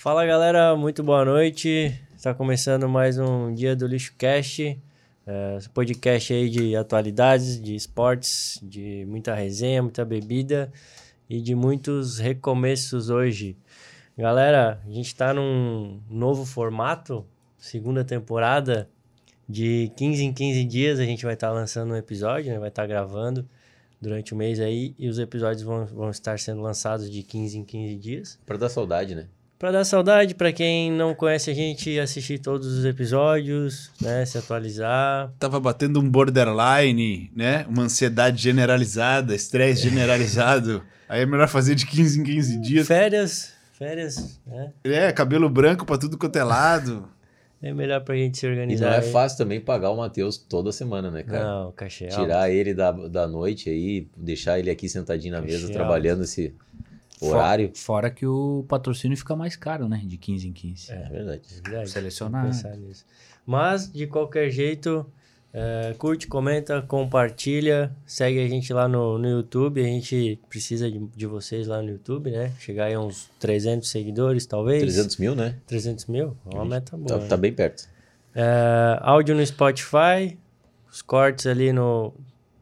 Fala galera, muito boa noite. Está começando mais um dia do Lixo Cast, é, podcast aí de atualidades, de esportes, de muita resenha, muita bebida e de muitos recomeços hoje. Galera, a gente está num novo formato, segunda temporada, de 15 em 15 dias a gente vai estar tá lançando um episódio, né? vai estar tá gravando durante o mês aí e os episódios vão, vão estar sendo lançados de 15 em 15 dias. Para dar saudade, né? Para dar saudade, para quem não conhece a gente, assistir todos os episódios, né? Se atualizar. Tava batendo um borderline, né? Uma ansiedade generalizada, estresse generalizado. Aí é melhor fazer de 15 em 15 dias. Férias, férias, né? É, cabelo branco para tudo quanto é lado. É melhor pra gente se organizar. E não é fácil também pagar o Matheus toda semana, né, cara? Não, cachê é Tirar alto. ele da, da noite aí, deixar ele aqui sentadinho na cachê mesa, trabalhando alto. esse horário. Fora que o patrocínio fica mais caro, né? De 15 em 15. É, é verdade. É verdade. Selecionar. Mas, de qualquer jeito, é, curte, comenta, compartilha, segue a gente lá no, no YouTube. A gente precisa de, de vocês lá no YouTube, né? Chegar aí a uns 300 seguidores, talvez. 300 mil, né? 300 mil? É uma meta boa. Tá, né? tá bem perto. É, áudio no Spotify, os cortes ali no,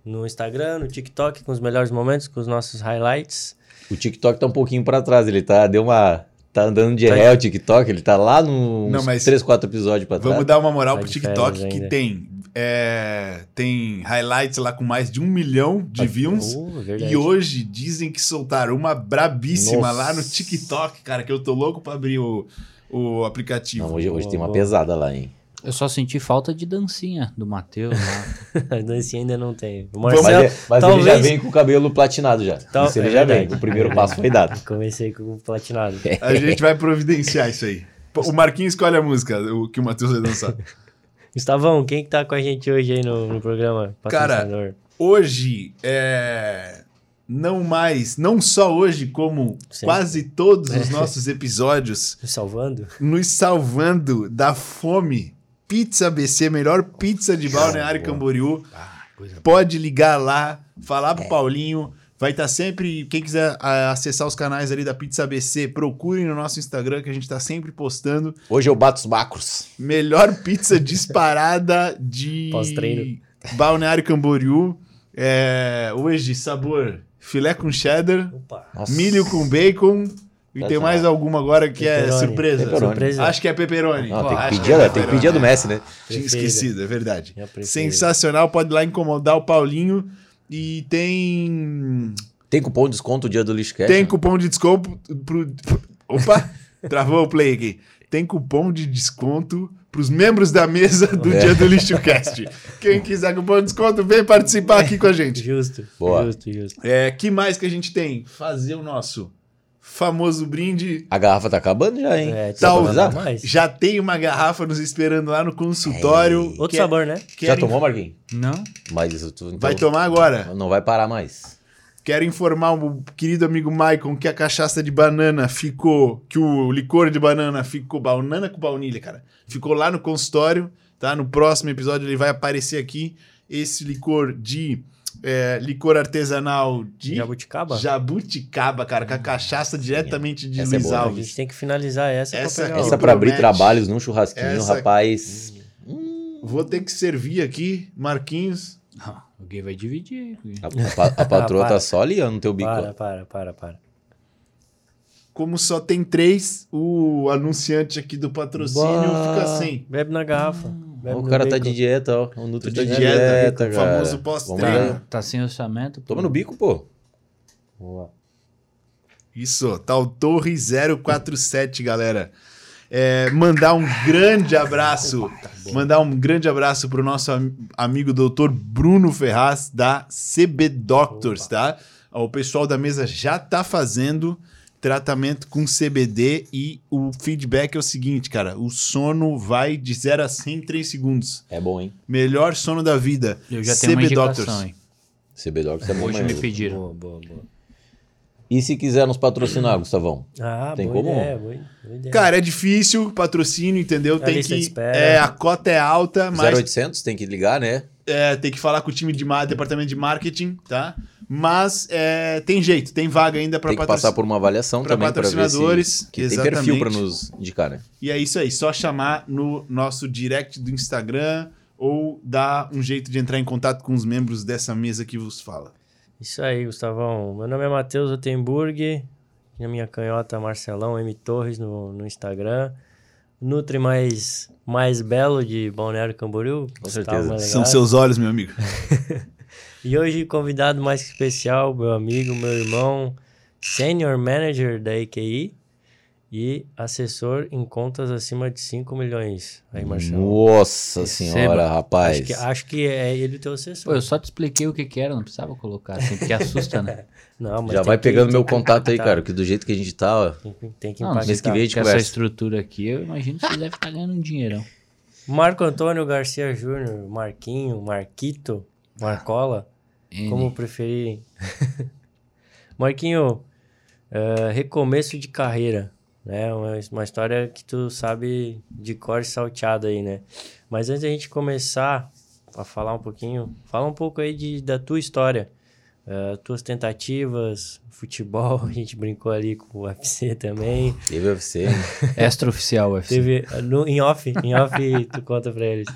no Instagram, no TikTok, com os melhores momentos, com os nossos highlights. O TikTok tá um pouquinho para trás, ele tá, deu uma tá andando de tá ré o TikTok, ele tá lá nos Não, 3, 4 episódios pra trás. Vamos dar uma moral tá pro TikTok que tem é, tem highlights lá com mais de um milhão de views. Uh, e hoje dizem que soltaram uma brabíssima Nossa. lá no TikTok, cara, que eu tô louco pra abrir o, o aplicativo. Não, hoje, hoje tem uma pesada lá, hein? Eu só senti falta de dancinha do Matheus lá. a dancinha ainda não tem. O Marcelo, mas, mas talvez... ele já vem com o cabelo platinado já. Tal... Isso ele é já vem. O primeiro passo foi dado. Comecei com o platinado. A gente vai providenciar isso aí. O Marquinhos escolhe a música o que o Matheus vai dançar. Gustavão, quem que tá com a gente hoje aí no, no programa? Cara, hoje é não mais, não só hoje, como Sim. quase todos os nossos episódios. Nos salvando? Nos salvando da fome. Pizza BC, melhor pizza de Balneário Camboriú. Ah, Pode ligar lá, falar pro é. Paulinho. Vai estar tá sempre. Quem quiser acessar os canais ali da Pizza ABC, procurem no nosso Instagram, que a gente está sempre postando. Hoje eu bato os macros. Melhor pizza disparada de. Pós-treino. Balneário Camboriú. É, hoje, sabor filé com cheddar, milho com bacon. E tem mais alguma agora que é pepperoni. é surpresa. surpresa. Acho que é pepperoni. Não, tem, que pedir, é tem que pedir a do Messi, né? Tinha esquecido, é verdade. Sensacional, pode ir lá incomodar o Paulinho. E tem. Tem cupom de desconto o dia do Lixcast? Tem cupom de desconto pro. Opa! travou o play aqui. Tem cupom de desconto para os membros da mesa do é. dia do LixoCast. Quem quiser cupom de desconto, vem participar aqui com a gente. Justo. Boa. Justo, justo. É, que mais que a gente tem? Fazer o nosso famoso brinde. A garrafa tá acabando já, hein? É, tá mais. Já tem uma garrafa nos esperando lá no consultório. É. Outro sabor, né? Já tomou, Marquinhos? Não. Mas isso tu, então, vai tomar agora. Não vai parar mais. Quero informar o querido amigo Maicon que a cachaça de banana ficou, que o licor de banana ficou, banana com baunilha, cara, ficou lá no consultório, tá? No próximo episódio ele vai aparecer aqui. Esse licor de é, licor artesanal de jabuticaba. Jabuticaba, cara, com a cachaça diretamente de essa é Luiz é Alves. A gente tem que finalizar essa. Essa, pra essa para abrir trabalhos num churrasquinho, essa... rapaz. Hum. Vou ter que servir aqui, Marquinhos. Ah, alguém vai dividir. A, a, a patroa ah, tá só aliando no teu bico. Para, para, para, para. Como só tem três, o anunciante aqui do patrocínio bah, fica sem. Bebe na garrafa. O cara tá de dieta, ó. O Nutri tá de dieta, dieta cara. O famoso pós-treino. Tá, tá sem orçamento. Toma no bico, pô. Boa. Isso, tá o Torre 047, galera. É, mandar um grande abraço, tá mandar um grande abraço pro nosso amigo doutor Bruno Ferraz da CB Doctors, Opa. tá? O pessoal da mesa já tá fazendo tratamento com CBD e o feedback é o seguinte, cara, o sono vai de 0 a 100 em 3 segundos. É bom, hein? Melhor sono da vida. Eu já tenho CB uma Doctors. Hein? CB Doctors é bom Hoje mesmo. me pediram. Boa, boa, boa. E se quiser nos patrocinar, Gustavão? Ah, tem boa como? Ideia, boa, boa ideia. Cara, é difícil, patrocínio, entendeu? A tem que. É, a cota é alta, mas. 0800, tem que ligar, né? É, tem que falar com o time de departamento de marketing, tá? Mas é, tem jeito, tem vaga ainda para Tem que passar por uma avaliação pra também patrocinadores. para ver se que tem perfil para nos indicar, né? E é isso aí, só chamar no nosso direct do Instagram ou dar um jeito de entrar em contato com os membros dessa mesa que vos fala. Isso aí, Gustavão. Meu nome é Matheus Otenburg. Na minha canhota, Marcelão M. Torres no, no Instagram. Nutri mais, mais belo de Balneário Camboriú. Com certeza. São seus olhos, meu amigo. e hoje, convidado mais especial, meu amigo, meu irmão, Senior Manager da EQI e assessor em contas acima de 5 milhões. Aí, Marcelo. Nossa Receba. senhora, rapaz. Acho que, acho que é ele o teu assessor. Pô, eu só te expliquei o que, que era, não precisava colocar assim, porque assusta, né? não, mas Já vai pegando meu contato aí, cara, que do jeito que a gente tá, ó. Tem, tem que não, impactar. Mês que vem a gente conversa. essa estrutura aqui, eu imagino que você deve estar ganhando um dinheirão. Marco Antônio Garcia Júnior, Marquinho, Marquito, Marcola, N. como preferirem. Marquinho, uh, recomeço de carreira né? Uma, uma história que tu sabe de cor salteado aí, né? Mas antes da gente começar a falar um pouquinho, fala um pouco aí de, da tua história, uh, tuas tentativas, futebol, a gente brincou ali com o UFC também. Teve UFC, extraoficial UFC. Teve, no, em off, em off tu conta pra eles.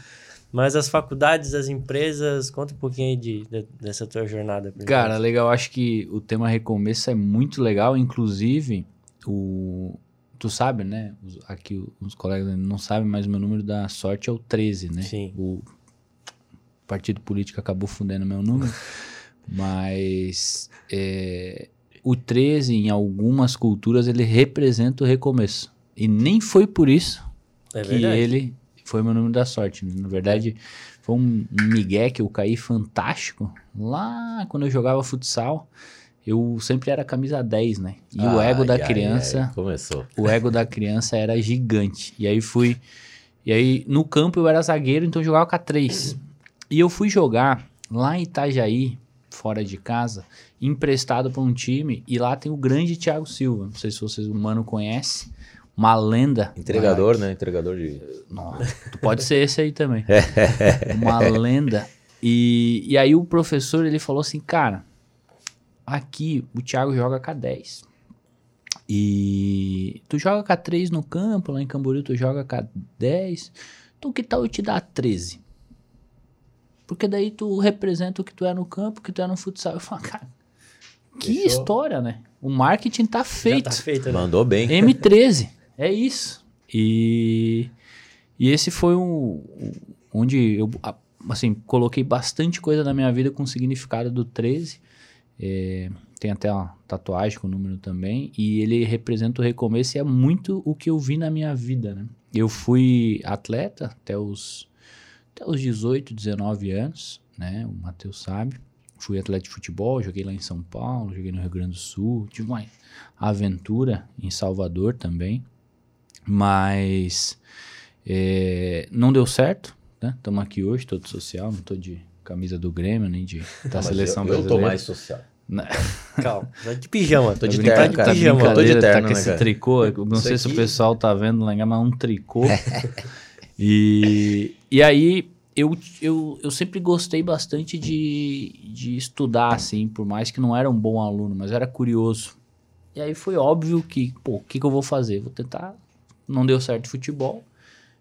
Mas as faculdades, as empresas, conta um pouquinho aí de, de dessa tua jornada. Cara, legal, acho que o tema recomeço é muito legal, inclusive o, tu sabe, né? Aqui os colegas não sabem, mas meu número da sorte é o 13, né? Sim. O partido político acabou fundendo meu número, mas é, o 13, em algumas culturas, ele representa o recomeço. E nem foi por isso é que verdade. ele foi meu número da sorte. Na verdade, foi um, migué que eu caí fantástico lá quando eu jogava futsal eu sempre era camisa 10, né? E o ego da criança. Ai, começou. O ego da criança era gigante. E aí fui. E aí no campo eu era zagueiro, então eu jogava com a 3. E eu fui jogar lá em Itajaí, fora de casa, emprestado para um time. E lá tem o grande Thiago Silva. Não sei se vocês, o mano, conhece. Uma lenda. Entregador, né? Entregador de. Nossa, tu pode ser esse aí também. Uma lenda. E, e aí o professor ele falou assim, cara Aqui o Thiago joga K10. E tu joga K3 no campo, lá em Camboriú tu joga K10. Então que tal eu te dar 13? Porque daí tu representa o que tu é no campo, o que tu é no futsal. Eu falo, cara, que Fechou. história, né? O marketing tá feito. Já tá feito né? Mandou bem. M13, é isso. E, e esse foi um, onde eu, assim, coloquei bastante coisa na minha vida com o significado do 13. É, tem até uma tatuagem com o número também. E ele representa o recomeço e é muito o que eu vi na minha vida, né? Eu fui atleta até os, até os 18, 19 anos, né? O Matheus sabe. Fui atleta de futebol, joguei lá em São Paulo, joguei no Rio Grande do Sul. Tive uma aventura em Salvador também. Mas é, não deu certo, né? Estamos aqui hoje, todo social, não tô de camisa do Grêmio, nem de da seleção eu, brasileira. Eu tô mais social. Calma, tô de pijama. Tô de terno, cara. De pijama. Tô de terno, tá com né, esse cara? tricô. Não Isso sei aqui... se o pessoal tá vendo lá, mas é um tricô. e, e aí, eu, eu, eu sempre gostei bastante de, de estudar, assim, por mais que não era um bom aluno, mas era curioso. E aí foi óbvio que, pô, o que, que eu vou fazer? Vou tentar. Não deu certo futebol,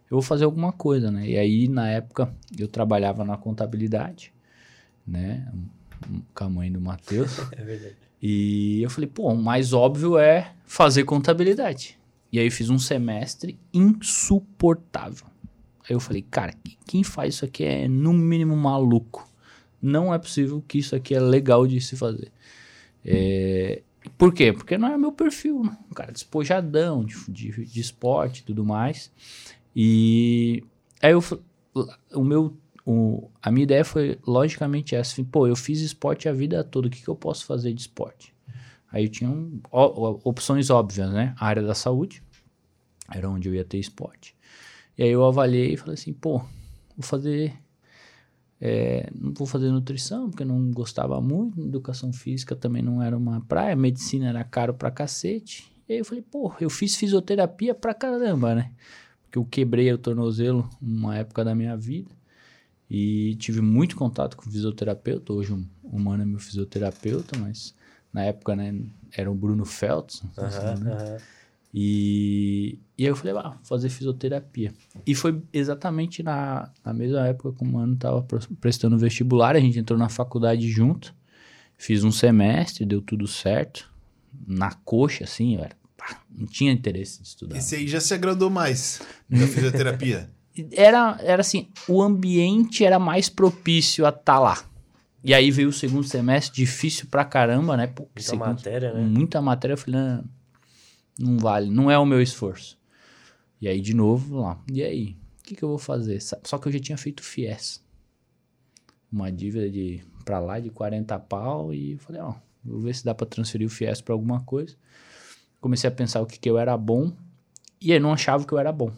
eu vou fazer alguma coisa, né? E aí, na época, eu trabalhava na contabilidade, né? com a mãe do Matheus. é verdade. E eu falei, pô, o mais óbvio é fazer contabilidade. E aí eu fiz um semestre insuportável. Aí eu falei, cara, quem faz isso aqui é no mínimo maluco. Não é possível que isso aqui é legal de se fazer. É, por quê? Porque não era meu perfil, né? Um cara despojadão de, de, de esporte e tudo mais. E aí eu, o meu o, a minha ideia foi logicamente essa. Pô, eu fiz esporte a vida toda, o que, que eu posso fazer de esporte? Aí eu tinha um, opções óbvias, né? A área da saúde, era onde eu ia ter esporte. E aí eu avaliei e falei assim, pô, vou fazer. É, não vou fazer nutrição, porque não gostava muito. Educação física também não era uma praia. Medicina era caro pra cacete. E aí eu falei, pô, eu fiz fisioterapia pra caramba, né? Porque eu quebrei o tornozelo uma época da minha vida. E tive muito contato com fisioterapeuta. Hoje um, um mano é meu fisioterapeuta, mas na época, né, era o Bruno Feltz. Uhum, né? uhum. E, e aí eu falei, ah, vou fazer fisioterapia. E foi exatamente na, na mesma época que o mano tava prestando vestibular, a gente entrou na faculdade junto. Fiz um semestre, deu tudo certo. Na coxa, assim, eu era, pá, não tinha interesse de estudar. Esse aí já se agradou mais da fisioterapia? era, era assim, o ambiente era mais propício a estar tá lá. E aí veio o segundo semestre, difícil pra caramba, né? Pô, muita segundo, matéria, né? Muita matéria, eu falei, não, não vale, não é o meu esforço. E aí, de novo, lá, e aí? O que, que eu vou fazer? Só que eu já tinha feito FIES. Uma dívida de pra lá de 40 pau, e falei, ó, vou ver se dá pra transferir o FIES pra alguma coisa. Comecei a pensar o que, que eu era bom, e aí não achava que eu era bom.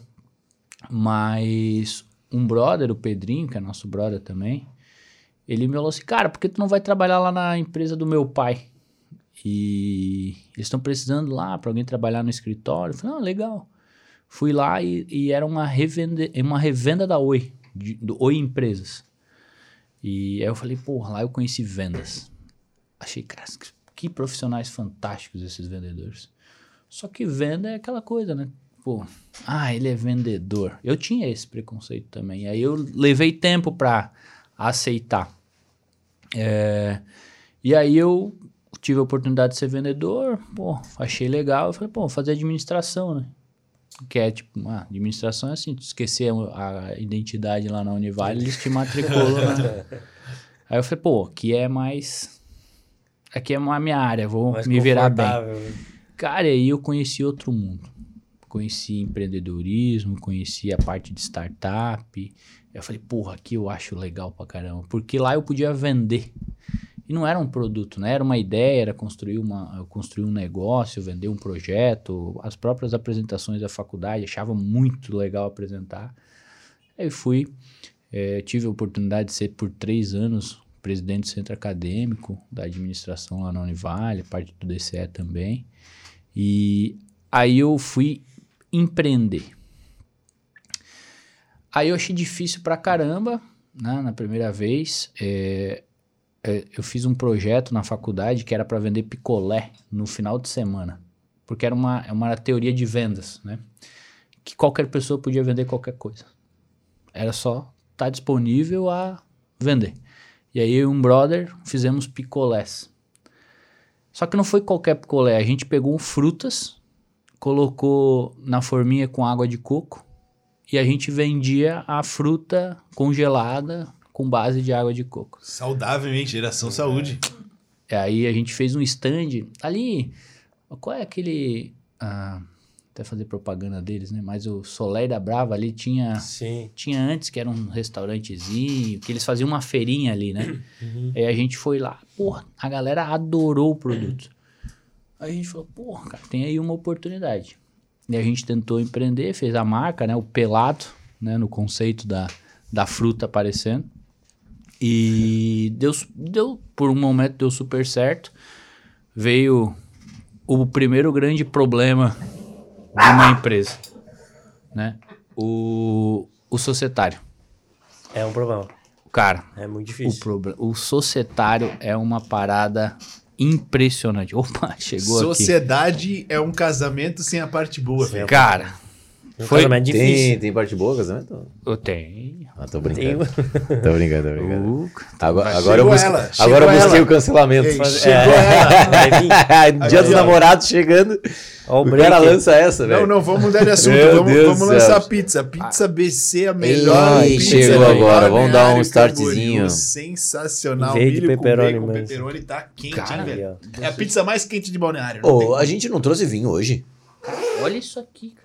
Mas um brother, o Pedrinho, que é nosso brother também, ele me falou assim, cara, por que tu não vai trabalhar lá na empresa do meu pai? E eles estão precisando lá para alguém trabalhar no escritório. Eu falei, ah, legal. Fui lá e, e era uma revenda, uma revenda da Oi, de, do Oi Empresas. E aí eu falei, porra, lá eu conheci vendas. Achei, cara, que profissionais fantásticos esses vendedores. Só que venda é aquela coisa, né? Pô, ah, ele é vendedor. Eu tinha esse preconceito também. Aí eu levei tempo para aceitar. É, e aí eu tive a oportunidade de ser vendedor, pô, achei legal. Eu falei, pô, vou fazer administração, né? Que é tipo, ah, administração é assim, tu esquecer a, identidade lá na Univale, eles te matriculam, né? Aí eu falei, pô, aqui é mais. Aqui é a minha área, vou mais me virar bem. Cara, aí eu conheci outro mundo. Conheci empreendedorismo, conheci a parte de startup. Eu falei, porra, aqui eu acho legal pra caramba. Porque lá eu podia vender. Não era um produto, né? Era uma ideia, era construir, uma, construir um negócio, vender um projeto. As próprias apresentações da faculdade, achava muito legal apresentar. Aí fui, é, tive a oportunidade de ser por três anos presidente do centro acadêmico da administração lá na Univale, parte do DCE também. E aí eu fui empreender. Aí eu achei difícil pra caramba, né, na primeira vez. É, eu fiz um projeto na faculdade que era para vender picolé no final de semana. Porque era uma, é uma teoria de vendas, né? Que qualquer pessoa podia vender qualquer coisa. Era só estar tá disponível a vender. E aí eu e um brother fizemos picolés. Só que não foi qualquer picolé. A gente pegou frutas, colocou na forminha com água de coco e a gente vendia a fruta congelada com base de água de coco. Saudavelmente, geração é. saúde. É, aí a gente fez um stand ali. Qual é aquele. Ah, até fazer propaganda deles, né? Mas o Soleil da Brava ali tinha. Sim. Tinha antes, que era um restaurantezinho, que eles faziam uma feirinha ali, né? Uhum. Aí a gente foi lá. Porra, a galera adorou o produto. Aí a gente falou, porra, cara, tem aí uma oportunidade. E a gente tentou empreender, fez a marca, né? O pelado, né? No conceito da, da fruta aparecendo. E deu, deu, por um momento deu super certo. Veio o primeiro grande problema de uma empresa, né? O, o societário. É um problema. Cara, é muito difícil. O, o societário é uma parada impressionante. Opa, chegou Sociedade aqui. Sociedade é um casamento sem a parte boa, velho. Cara, um foi casamento difícil. Tem, tem parte boa casamento? Eu tenho. Ah, tô brincando. tô brincando, tô brincando. Uh, agora, agora eu busquei, ela, agora eu busquei o cancelamento. Ei, chegou é. ela. Dia dos namorados chegando. o, o cara lança essa, velho. Não, não, vamos mudar de assunto. vamos, vamos lançar a pizza. Pizza BC, a melhor Ei, pizza. Chegou agora, vamos dar um startzinho. Sensacional. De pepperoni, O pepperoni tá quente, hein, velho? É a pizza mais quente de Balneário. Ô, a gente não trouxe vinho hoje. Olha isso aqui, cara.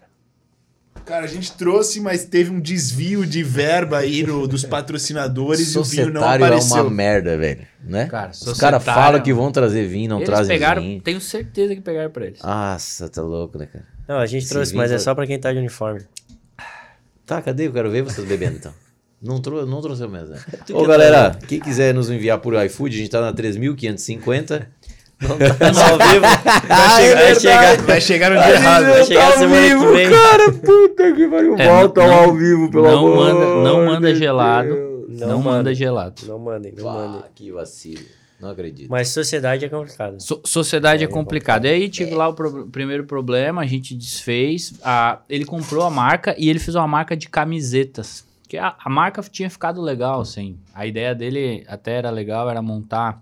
Cara, a gente trouxe, mas teve um desvio de verba aí no, dos patrocinadores e o vinho não apareceu. é uma merda, velho, né? Cara, Os caras falam que vão trazer vinho, não trazem pegaram, vinho. Tenho certeza que pegaram pra eles. Nossa, tá louco, né, cara? Não, a gente Esse trouxe, mas é só pra quem tá de uniforme. Tá, cadê? Eu quero ver vocês bebendo, então. Não, trou não trouxe mesmo, né? Ô, galera, quem quiser nos enviar por iFood, a gente tá na 3.550. Não tá no ao vivo. Vai, ah, chegar, é vai, chegar, vai chegar no dia errado. Vai chegar tá semana vivo, que vem. Cara, puta que pariu. É, Volta não, ao vivo, pelo não amor. Manda, não manda gelado. Não, Não, manda. manda gelado. Não mandem, não mandem. Que vacilo. Não acredito. Mas sociedade é complicado. So- sociedade é, É complicado. E aí tive lá o pro- primeiro problema, a gente desfez. A, ele comprou a marca e ele fez uma marca de camisetas. Que a, a marca tinha ficado legal, assim. A ideia dele até era legal, era montar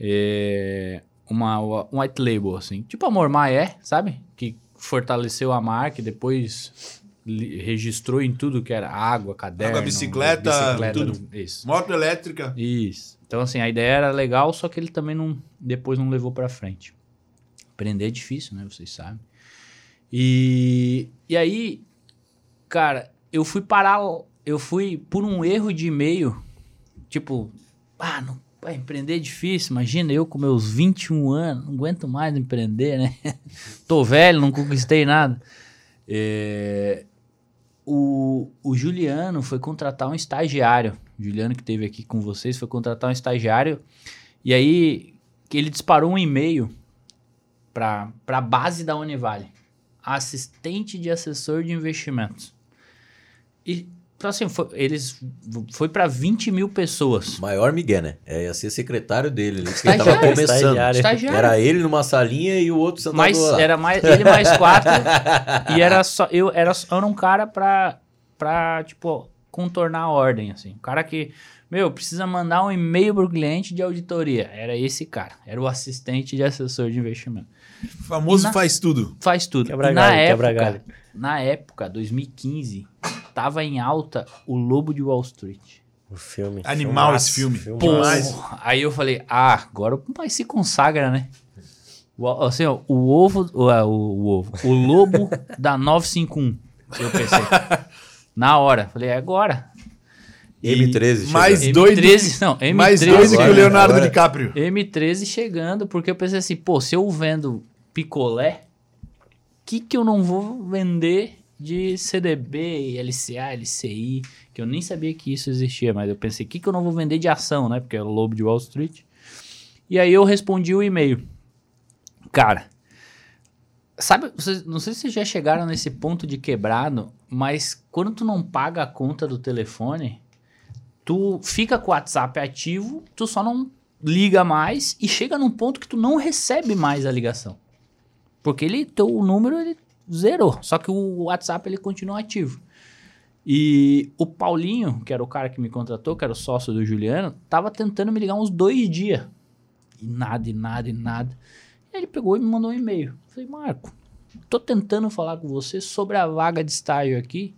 é, uma, um white label, assim. Tipo a Mormai é, sabe? Que fortaleceu a marca e depois registrou em tudo que era água, caderno, Água, bicicleta, tudo. Isso. Moto elétrica. Isso. Então, assim, a ideia era legal, só que ele também não, depois não levou pra frente. Aprender é difícil, né? Vocês sabem. E, e aí, cara, eu fui parar, eu fui por um erro de e-mail, tipo, ah, não, vai empreender é difícil, imagina eu com meus 21 anos, não aguento mais empreender, né? Tô velho, não conquistei nada. É, o, o Juliano foi contratar um estagiário. O Juliano que teve aqui com vocês foi contratar um estagiário. E aí ele disparou um e-mail para a base da Univale. Assistente de assessor de investimentos. E então, assim, foi, eles foi para 20 mil pessoas. Maior Miguel, né? É, ia ser secretário dele. Ele que tava começando. Estagiário. Estagiário. Era ele numa salinha e o outro sentado Mas lá. era mais ele mais quatro e era só eu era, só- era um cara pra, pra tipo contornar a ordem assim. Um cara que meu precisa mandar um e-mail pro cliente de auditoria. Era esse cara. Era o assistente de assessor de investimento. O famoso Na- faz tudo. Faz tudo. Quebra E na galho, quebra época, galho. na época 2015 tava em alta o Lobo de Wall Street. O filme. Animal esse filme. filmaço. Pô. Aí eu falei, ah, agora o pai se consagra, né? O, assim, ó, o ovo, o, o, o ovo, o lobo da 951. Eu pensei. Na hora. Falei, é agora. E M13 Mais chegando. doido. M13, não, M13. Mais doido que o Leonardo agora. DiCaprio. M13 chegando, porque eu pensei assim, pô, se eu vendo picolé, o que que eu não vou vender de CDB, LCA, LCI, que eu nem sabia que isso existia, mas eu pensei, o que que eu não vou vender de ação, né? Porque é o lobo de Wall Street. E aí eu respondi o e-mail. Cara, sabe, não sei se vocês já chegaram nesse ponto de quebrado, mas quando tu não paga a conta do telefone, tu fica com o WhatsApp ativo, tu só não liga mais e chega num ponto que tu não recebe mais a ligação. Porque ele, teu número ele zerou, só que o WhatsApp ele continua ativo. E o Paulinho, que era o cara que me contratou, que era o sócio do Juliano, tava tentando me ligar uns dois dias. E nada, e nada, e nada. E ele pegou e me mandou um e-mail. Falei, Marco, tô tentando falar com você sobre a vaga de estágio aqui,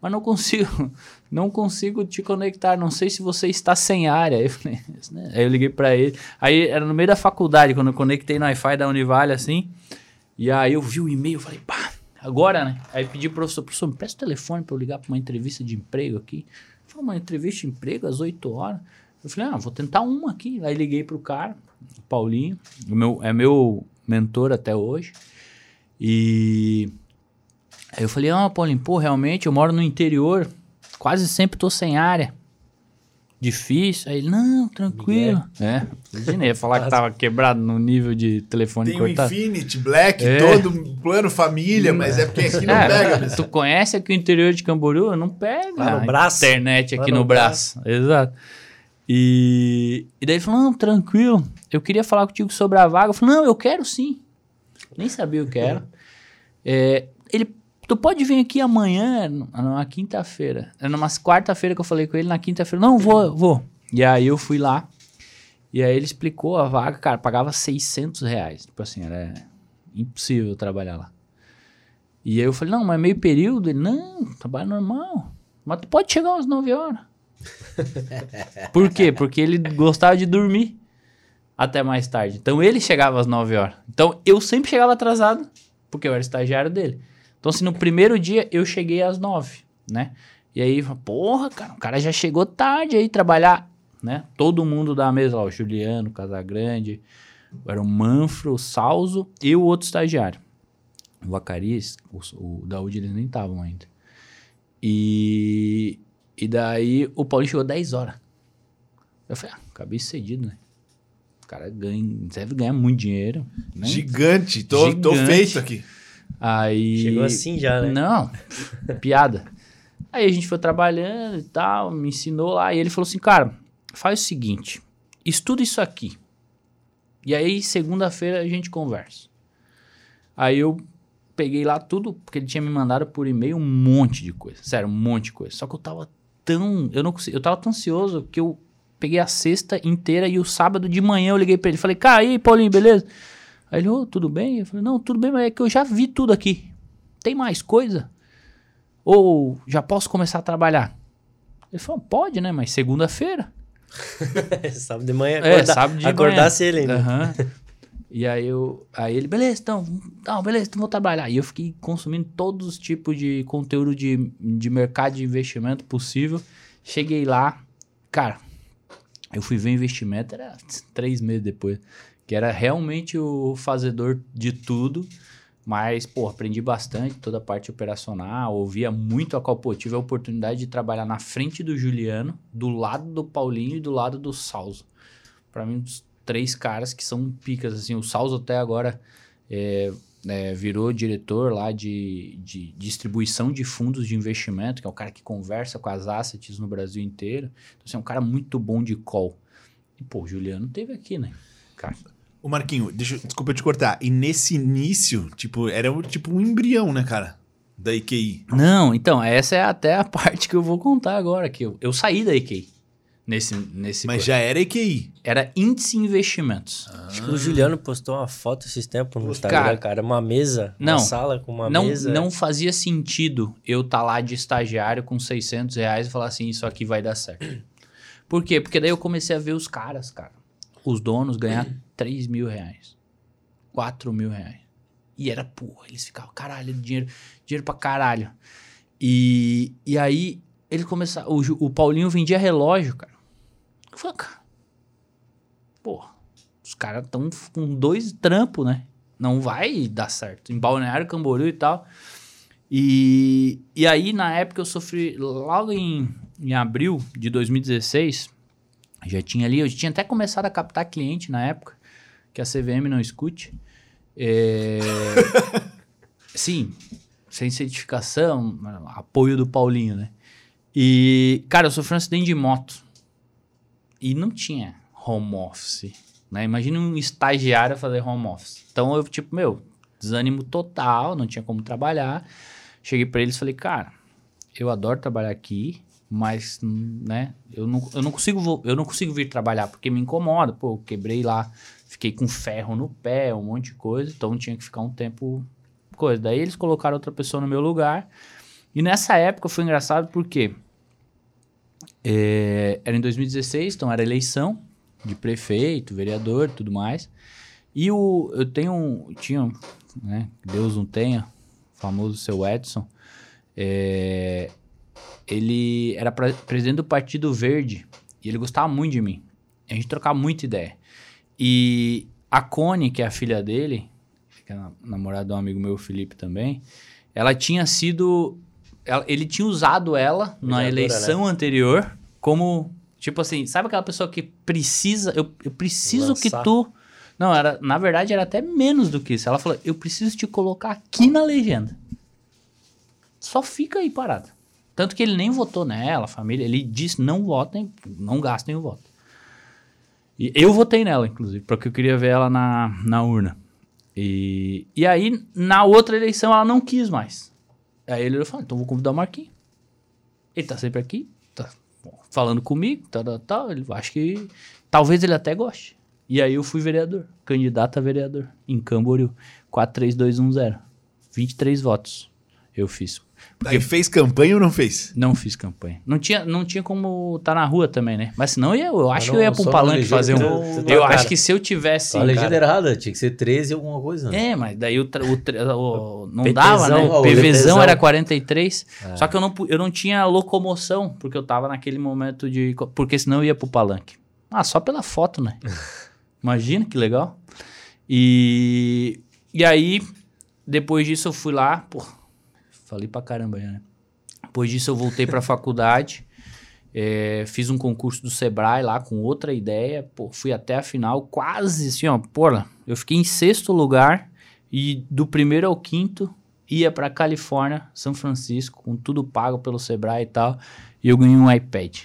mas não consigo, não consigo te conectar. Não sei se você está sem área. Eu, falei, "Isso, né?" Aí eu liguei para ele. Aí era no meio da faculdade, quando eu conectei no Wi-Fi da Univale, assim. E aí eu vi o e-mail, falei, pá, agora, né? Aí pedi pro professor, professor, me presta o telefone para eu ligar para uma entrevista de emprego aqui. Falou, uma entrevista de emprego às 8 horas. Eu falei, ah, vou tentar uma aqui. Aí liguei pro cara, o Paulinho, o meu, é meu mentor até hoje. E aí eu falei, ah, Paulinho, pô, realmente eu moro no interior, quase sempre tô sem área. Difícil. Aí ele, não, tranquilo. É, imaginei, ia falar que tava quebrado no nível de telefone Tem o cortado. Infinity, Black, É. todo plano família, mas é porque aqui não É, pega, mesmo. Tu conhece aqui o interior de Camboriú? Não pega. Lá no a braço. Internet aqui no no, braço. Exato. E, e daí ele falou: não, tranquilo. Eu queria falar contigo sobre a vaga. Eu falei: não, eu quero sim. Nem sabia o que era. É, ele, tu pode vir aqui amanhã, numa quinta-feira. É numa quarta-feira que eu falei com ele, na quinta-feira. Não, vou, vou. E aí eu fui lá. E aí ele explicou a vaga, cara, pagava 600 reais. Tipo assim, era impossível trabalhar lá. E aí eu falei, não, mas meio período? Ele, não, trabalho normal. Mas tu pode chegar às 9 horas. Por quê? Porque ele gostava de dormir até mais tarde. Então ele chegava às 9 horas. Então eu sempre chegava atrasado, porque eu era estagiário dele. Então, assim, no primeiro dia eu cheguei às 9, né? E aí, porra, cara, o cara já chegou tarde aí trabalhar, né? Todo mundo da mesa lá, o Juliano, o Casagrande, era o Manfro, o Salzo e o outro estagiário. O Vacarias, o, o Daúde, eles nem estavam ainda. E, e daí o Paulinho chegou 10 horas. Eu falei, ah, acabei cedido, né? O cara ganha, deve ganhar muito dinheiro. Né? Gigante, tô, tô Gigante. feito aqui. Aí. Chegou assim já, né? Não, piada. Aí a gente foi trabalhando e tal, me ensinou lá. E ele falou assim, cara, faz o seguinte, estuda isso aqui. E aí, segunda-feira, a gente conversa. Aí eu peguei lá tudo, porque ele tinha me mandado por e-mail um monte de coisa. Sério, um monte de coisa. Só que eu tava tão. Eu não consegui, eu tava tão ansioso que eu peguei a sexta inteira e o sábado de manhã eu liguei pra ele. Falei, cara, aí, Paulinho, beleza? Aí ele, ô, tudo bem? Eu falei, não, tudo bem, mas é que eu já vi tudo aqui. Tem mais coisa? Ou já posso começar a trabalhar? Ele falou, pode, né? Mas segunda-feira. sábado de manhã, É, acordar, sábado de acordasse manhã. ele ainda. Aham. E aí eu, aí ele, beleza, então, não, beleza, então vou trabalhar. E eu fiquei consumindo todos os tipos de conteúdo de, de mercado de investimento possível. Cheguei lá, cara, eu fui ver investimento, era três meses depois, que era realmente o fazedor de tudo. Mas, pô, aprendi bastante toda a parte operacional, ouvia muito a pô, tive a oportunidade de trabalhar na frente do Juliano, do lado do Paulinho e do lado do Salso. Pra mim, os três caras que são picas, assim, o Salso até agora é, é, virou diretor lá de, de distribuição de fundos de investimento, que é o cara que conversa com as assets no Brasil inteiro. Então, assim, é um cara muito bom de call. E, pô, o Juliano teve aqui, né? Cara, Ô, Marquinho, deixa, desculpa eu te cortar. E nesse início, tipo, era um- tipo um embrião, né, cara? Da IQI. Não, então, essa é até a parte que eu vou contar agora, que eu, eu saí da IK nesse, nesse Mas coisa. já era IQI. Era índice investimentos. Acho que o Juliano postou uma foto esses tempos no Instagram, cara. cara. Uma mesa, Não. uma sala com uma não, mesa. não fazia sentido eu estar lá de estagiário com 600 reais e falar assim, isso aqui vai dar certo. Por quê? Porque daí eu comecei a ver os caras, cara, os donos ganhar 3 mil reais, 4 mil reais. E era, porra, eles ficavam, caralho, dinheiro, dinheiro pra caralho. E, e aí, ele começava, o, o Paulinho vendia relógio, cara. Eu falei, cara, porra, os caras estão com dois trampos, né? Não vai dar certo. Em Balneário Camboriú e tal. E, e aí, na época, eu sofri, logo em, em abril de 2016, já tinha ali, eu tinha até começado a captar cliente na época, que a CVM não escute. É, sim, sem certificação, apoio do Paulinho, né? E, cara, eu sofri um acidente de moto. E não tinha home office, né? Imagina um estagiário fazer home office. Então eu, tipo, meu, desânimo total, não tinha como trabalhar. Cheguei pra eles e falei, cara, eu adoro trabalhar aqui, mas, né, eu não, eu não consigo eu não consigo vir trabalhar porque me incomoda. Pô, eu quebrei lá, fiquei com ferro no pé, um monte de coisa, então tinha que ficar um tempo coisa. Daí eles colocaram outra pessoa no meu lugar. E nessa época foi engraçado porque é, era em 2016, então era eleição de prefeito, vereador, tudo mais. E o, eu tenho, tinha, né, Deus não tenha, famoso seu Edson, é, ele era pra- presidente do Partido Verde e ele gostava muito de mim. A gente trocava muita ideia. E a Cone, que é a filha dele, que é namorada de um amigo meu, Felipe também, ela tinha sido. ela- ele tinha usado ela na Vereadora, eleição anterior como. Tipo assim, sabe aquela pessoa que precisa. Eu, eu preciso que Lançar. tu. Não, era, na verdade era até menos do que isso. Ela falou: eu preciso te colocar aqui na legenda. Só fica aí parado. Tanto que ele nem votou nela, a família. Ele disse: não votem, não gastem o voto. E eu votei nela, inclusive, porque eu queria ver ela na, na urna. E, e aí, na outra eleição, ela não quis mais. Aí ele falou: então vou convidar o Marquinhos. Ele tá sempre aqui, tá falando comigo, tal, tal, tal. Ele, acho que talvez ele até goste. E aí eu fui vereador, candidato a vereador, em Camboriú. 43210. 23 votos eu fiz. Aí fez campanha ou não fez? Não fiz campanha. Não tinha, não tinha como estar na rua também, né? Mas senão eu, ia- eu acho não- que eu ia pra um palanque fazer um. você tá eu cara. acho que se eu tivesse. A legenda cara- errada, tinha que ser 13 alguma coisa. né? É, mas daí o, tra- o, tra- o- não PTzão, dava, né? o PVzão era 43. Só que eu não, eu não tinha locomoção, porque eu tava naquele momento de. Porque senão eu ia pro palanque. Ah, só pela foto, né? Imagina que legal. E, e aí, depois disso eu fui lá, pô, falei pra caramba já, né? Depois disso eu voltei pra faculdade, é, fiz um concurso do Sebrae lá com outra ideia, pô, fui até a final, quase assim, ó, porra, eu fiquei em sexto lugar e do primeiro ao quinto ia pra Califórnia, São Francisco, com tudo pago pelo Sebrae e tal, e eu ganhei um iPad.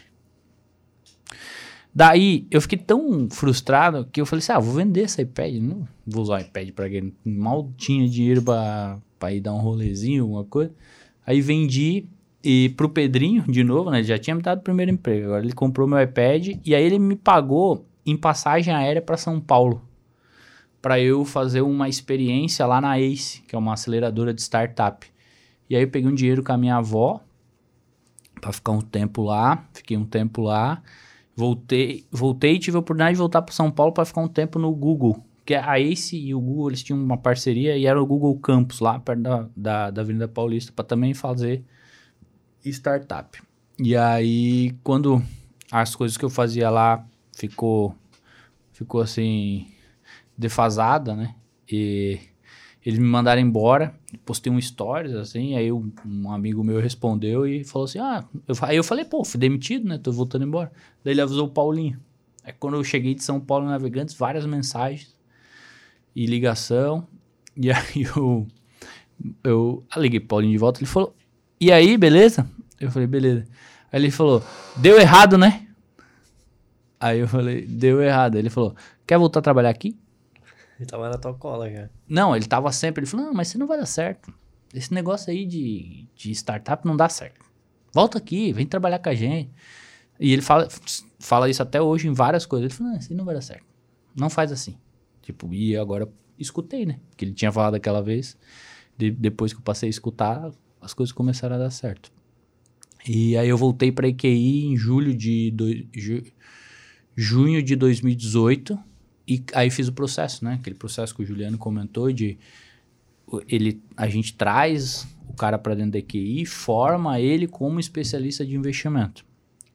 Daí eu fiquei tão frustrado que eu falei assim: ah, vou vender esse iPad. Não vou usar o iPad pra quê? Mal tinha dinheiro pra, pra ir dar um rolezinho, alguma coisa. Aí vendi e pro Pedrinho, de novo, né? Ele já tinha me dado o primeiro emprego. Agora ele comprou meu iPad e aí ele me pagou em passagem aérea para São Paulo. Para eu fazer uma experiência lá na ACE, que é uma aceleradora de startup. E aí eu peguei um dinheiro com a minha avó para ficar um tempo lá. Fiquei um tempo lá. Voltei, voltei e tive a oportunidade de voltar para São Paulo para ficar um tempo no Google. Que a ACE e o Google eles tinham uma parceria e era o Google Campus lá perto da, da, da Avenida Paulista para também fazer startup. E aí, quando as coisas que eu fazia lá ficou, ficou assim, defasada, né? E eles me mandaram embora, postei um stories, assim, aí um, amigo meu respondeu e falou assim, ah, eu, aí eu falei, pô, fui demitido, né? Tô voltando embora. Daí ele avisou o Paulinho. Aí quando eu cheguei de São Paulo Navegantes, várias mensagens e ligação, e aí eu, eu liguei pro Paulinho de volta, ele falou, e aí, beleza? Eu falei, beleza. Aí ele falou, deu errado, né? Aí eu falei, deu errado. Ele falou, quer voltar a trabalhar aqui? Ele tava na tua cola, cara. Não, ele tava sempre, ele falou, não, mas você não vai dar certo. Esse negócio aí de, de startup não dá certo. Volta aqui, vem trabalhar com a gente. E ele fala, fala isso até hoje em várias coisas. Ele falou, não, isso não vai dar certo. Não faz assim. Tipo, e agora escutei, né? Que ele tinha falado aquela vez. De, depois que eu passei a escutar, as coisas começaram a dar certo. E aí eu voltei para IQI em julho de do, ju, junho de 2018 e aí fiz o processo, né? Aquele processo que o Juliano comentou de ele a gente traz o cara para dentro da IQI, forma ele como especialista de investimento.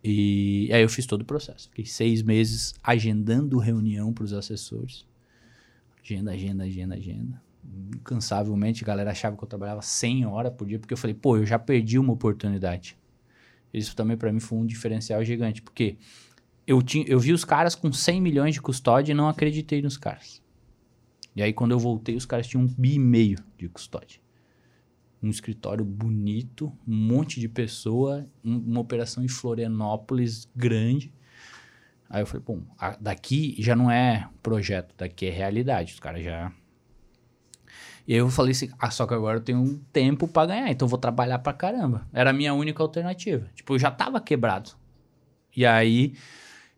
E aí eu fiz todo o processo. Fiquei seis meses agendando reunião para os assessores. Agenda, agenda, agenda, agenda incansavelmente, a galera achava que eu trabalhava 100 horas por dia, porque eu falei, pô, eu já perdi uma oportunidade. Isso também para mim foi um diferencial gigante, porque eu, tinha, eu vi os caras com 100 milhões de custódia e não acreditei nos caras. E aí quando eu voltei, os caras tinham um bi e meio de custódia. Um escritório bonito, um monte de pessoa, um, uma operação em Florianópolis grande. Aí eu falei, bom, daqui já não é projeto, daqui é realidade. Os caras já e aí eu falei assim, ah, só que agora eu tenho um tempo para ganhar, então eu vou trabalhar pra caramba. Era a minha única alternativa. Tipo, eu já tava quebrado. E aí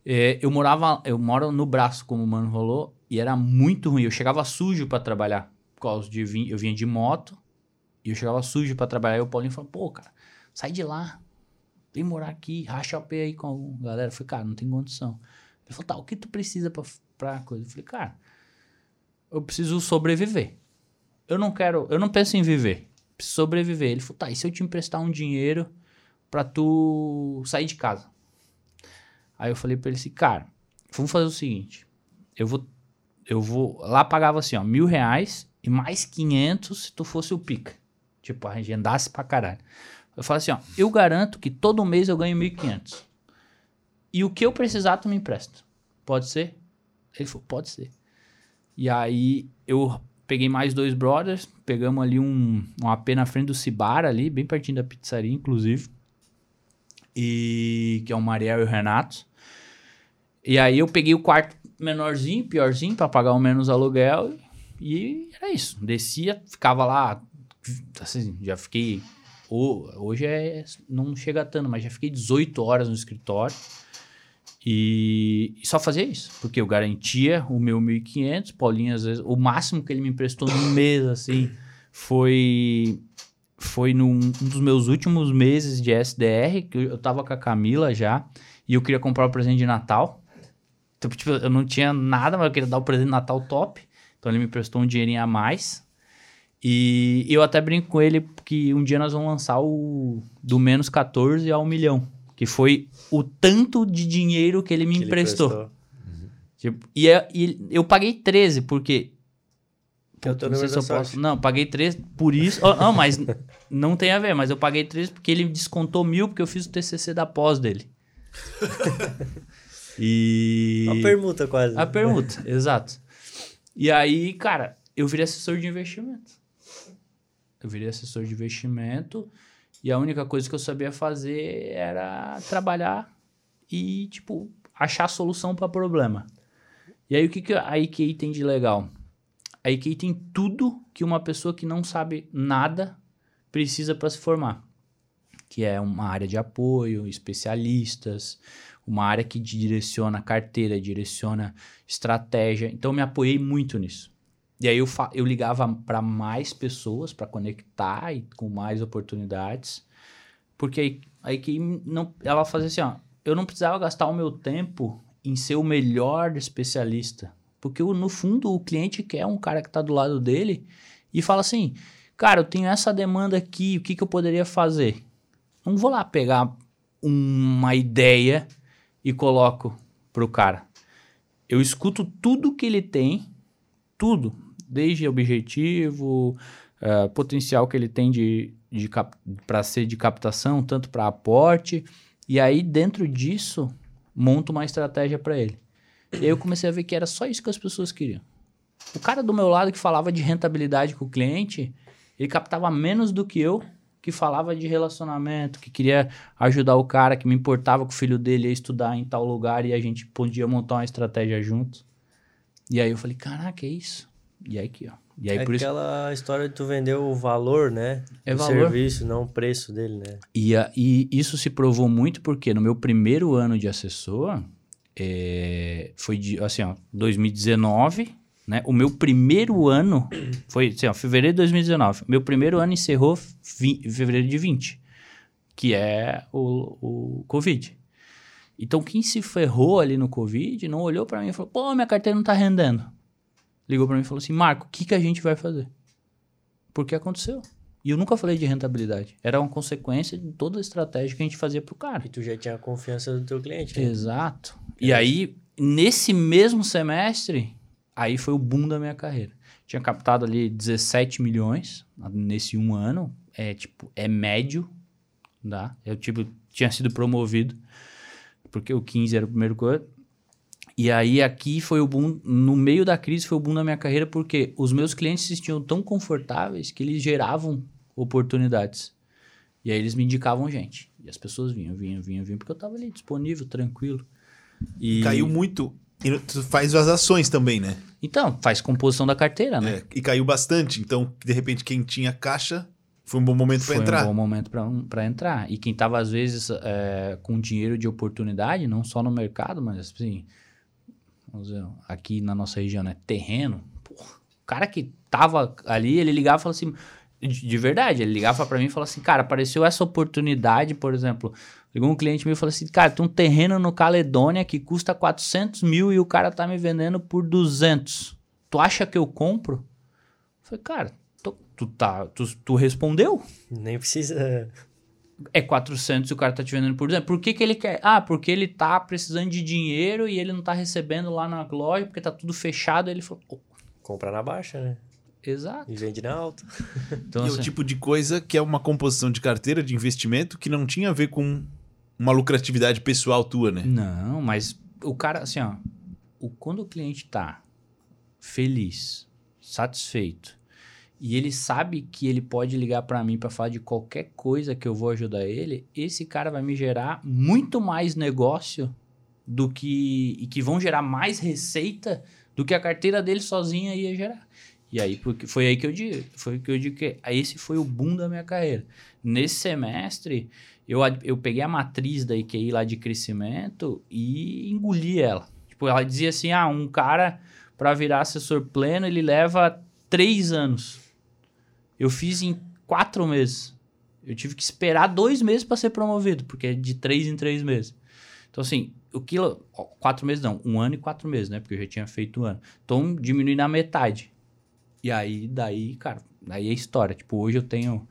é, eu morava, eu moro no braço, como o mano falou, e era muito ruim. Eu chegava sujo para trabalhar. Por causa de eu vinha de moto e eu chegava sujo para trabalhar. E o Paulinho falou, pô, cara, sai de lá. Vem morar aqui, racha o pé aí com a galera. Eu falei, cara, não tem condição. Ele falou, tá, o que tu precisa pra, pra coisa? Eu falei, cara, eu preciso sobreviver eu não quero, eu não penso em viver, preciso sobreviver. Ele falou, tá, e se eu te emprestar um dinheiro pra tu sair de casa? Aí eu falei pra ele assim, cara, vamos fazer o seguinte, eu vou, eu vou, lá pagava assim, ó, mil reais e mais quinhentos se tu fosse o pica. Tipo, agendasse pra caralho. Eu falei assim, ó, eu garanto que todo mês eu ganho mil e quinhentos. E o que eu precisar, tu me empresta. Pode ser? Ele falou, pode ser. E aí eu Peguei mais dois brothers, pegamos ali um, um AP na frente do Cibara ali, bem pertinho da pizzaria, inclusive. E que é o Mariel e o Renato. E aí eu peguei o quarto menorzinho, piorzinho, para pagar o menos aluguel. E era isso. Descia, ficava lá. Assim, já fiquei. Hoje é, não chega tanto, mas já fiquei 18 horas no escritório. E, e, só fazia isso, porque eu garantia o meu 1.500, Paulinho às vezes, o máximo que ele me emprestou no mês, assim, foi foi num um dos meus últimos meses de SDR, que eu tava com a Camila já, e eu queria comprar o presente de Natal. Então, tipo, eu não tinha nada, mas eu queria dar o presente de Natal top. Então ele me emprestou um dinheirinho a mais. E eu até brinco com ele que um dia nós vamos lançar o do menos 14 ao milhão que foi o tanto de dinheiro que ele me que emprestou. Ele uhum. tipo, e, é, e, eu paguei 13, porque. Pô, não sei se eu posso. Não, paguei 13 por isso. oh, não, mas não tem a ver, mas eu paguei 13 porque ele descontou mil porque eu fiz o TCC da pós dele. e. A permuta quase. A permuta, exato. E aí, cara, eu virei assessor de investimento. Eu virei assessor de investimento e a única coisa que eu sabia fazer era trabalhar e, tipo, achar solução para problema. E aí, o que, que a IKEA tem de legal? A IKEA tem tudo que uma pessoa que não sabe nada precisa para se formar. Que é uma área de apoio, especialistas, uma área que direciona carteira, direciona estratégia. Então, eu me apoiei muito nisso. E aí, eu, eu ligava para mais pessoas para conectar e com mais oportunidades. Porque a IKEA, não, ela fazia assim, ó, eu não precisava gastar o meu tempo em ser o melhor especialista. Porque no fundo o cliente quer um cara que está do lado dele e fala assim: Cara, eu tenho essa demanda aqui, o que, que eu poderia fazer? Não vou lá pegar uma ideia e coloco pro cara. Eu escuto tudo que ele tem, tudo, desde objetivo, uh, potencial que ele tem de, de para ser de captação, tanto para aporte, e aí dentro disso monto uma estratégia para ele. E aí eu comecei a ver que era só isso que as pessoas queriam. O cara do meu lado que falava de rentabilidade com o cliente, ele captava menos do que eu, que falava de relacionamento, que queria ajudar o cara, que me importava que o filho dele ia estudar em tal lugar e a gente podia montar uma estratégia juntos. E aí eu falei, caraca, é isso. E aí aqui, ó. E aí é por aquela isso... história de tu vender o valor, né? É o valor. serviço, não o preço dele, né? E, a, e isso se provou muito porque no meu primeiro ano de assessor, é, foi de, assim, ó, 2019, né? O meu primeiro ano foi, assim, ó, fevereiro de 2019. Meu primeiro ano encerrou em fevereiro de 20, que é o, o Covid. Então, quem se ferrou ali no Covid não olhou para mim e falou: pô, minha carteira não tá rendendo ligou para mim e falou assim: Marco, o que, que a gente vai fazer? Porque aconteceu. E eu nunca falei de rentabilidade. Era uma consequência de toda a estratégia que a gente fazia pro cara. E tu já tinha a confiança do teu cliente. Né? Exato. É. E aí, nesse mesmo semestre, aí foi o boom da minha carreira. Tinha captado ali 17 milhões nesse um ano. É tipo, é médio, tá? Eu tipo, tinha sido promovido, porque o 15 era o primeiro coisa. E aí aqui foi o boom, no meio da crise foi o boom da minha carreira, porque os meus clientes se sentiam tão confortáveis que eles geravam oportunidades. E aí eles me indicavam gente. E as pessoas vinham, vinham, vinham, vinham, porque eu estava ali disponível, tranquilo. E... Caiu muito. E tu faz as ações também, né? Então, faz composição da carteira, né? É, e caiu bastante. Então, de repente, quem tinha caixa foi um bom momento para entrar. Foi um bom momento para entrar. E quem estava, às vezes, é, com dinheiro de oportunidade, não só no mercado, mas assim, dizer, aqui na nossa região, né? Terreno. Porra, o cara que tava ali, ele ligava e falava assim, de, de verdade, ele ligava para mim e falava assim, cara, apareceu essa oportunidade, por exemplo, ligou um cliente meu e falou assim, cara, tem um terreno no Caledônia que custa 400 mil e o cara tá me vendendo por 200. Tu acha que eu compro? Eu falei, cara, tu, tá, tu, tu respondeu? Nem precisa é 400 e o cara tá te vendendo por 200. Por que, que ele quer? Ah, porque ele tá precisando de dinheiro e ele não tá recebendo lá na loja porque tá tudo fechado. Aí ele falou... Oh. Compra na baixa, né? Exato. E vende na alta. Então, e assim, é o tipo de coisa que é uma composição de carteira de investimento que não tinha a ver com uma lucratividade pessoal tua, né? Não, mas o cara, assim, ó, o, quando o cliente tá feliz, satisfeito, e ele sabe que ele pode ligar para mim para falar de qualquer coisa que eu vou ajudar ele, esse cara vai me gerar muito mais negócio do que e que vão gerar mais receita do que a carteira dele sozinha ia gerar. E aí porque foi aí que eu digo, foi que eu digo que esse foi o boom da minha carreira. Nesse semestre, eu, eu peguei a matriz da IQI lá de crescimento e engoli ela. Tipo, ela dizia assim: "Ah, um cara para virar assessor pleno, ele leva três anos. Eu fiz em quatro meses. Eu tive que esperar dois meses para ser promovido, porque é de três em três meses. Então, assim, o que. Quatro meses não, um ano e quatro meses, né? Porque eu já tinha feito um ano. Então, diminui na metade. E aí, daí, cara, daí é história. Tipo, hoje eu tenho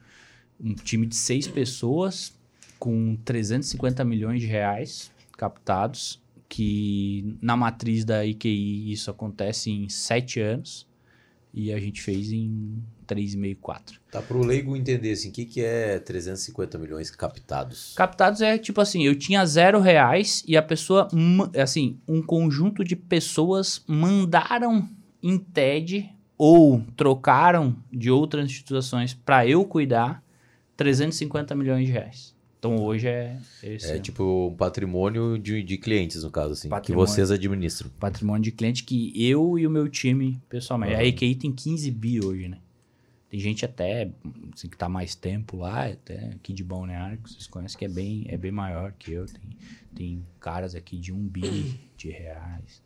um time de seis pessoas com 350 milhões de reais captados, que na matriz da IQI isso acontece em sete anos. E a gente fez em 3,5, 4. Tá para o leigo entender assim, o que, que é 350 milhões captados? Captados é tipo assim, eu tinha zero reais e a pessoa, assim, um conjunto de pessoas mandaram em TED ou trocaram de outras instituições para eu cuidar 350 milhões de reais. Então hoje é esse É tipo um patrimônio de, de clientes, no caso, assim, Patrimônio. que vocês administram. patrimônio de cliente que eu e o meu time, pessoalmente. A EQI tem 15 bi hoje, né? Tem gente até assim, que tá mais tempo lá, até aqui de Balneário, que vocês conhecem, que é bem, é bem maior que eu. Tem, tem caras aqui de um bi de reais.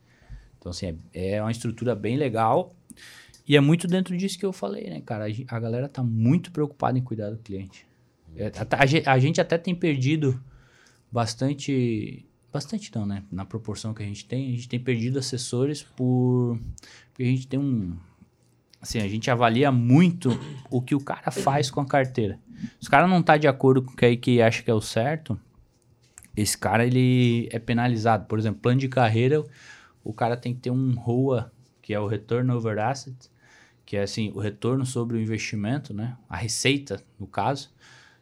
Então, assim, é, é uma estrutura bem legal. E é muito dentro disso que eu falei, né, cara? A, a galera tá muito preocupada em cuidar do cliente. É, a, a a gente até tem perdido bastante. Bastante não, né? Na proporção que a gente tem, a gente tem perdido assessores por. Porque a gente tem um. Assim, a gente avalia muito o que o cara faz com a carteira. Se o cara não tá de acordo com o que aí que acha que é o certo, esse cara ele é penalizado. Por exemplo, plano de carreira, o cara tem que ter um ROA, que é o Return Over Asset, que é assim, o retorno sobre o investimento, né? A receita, no caso,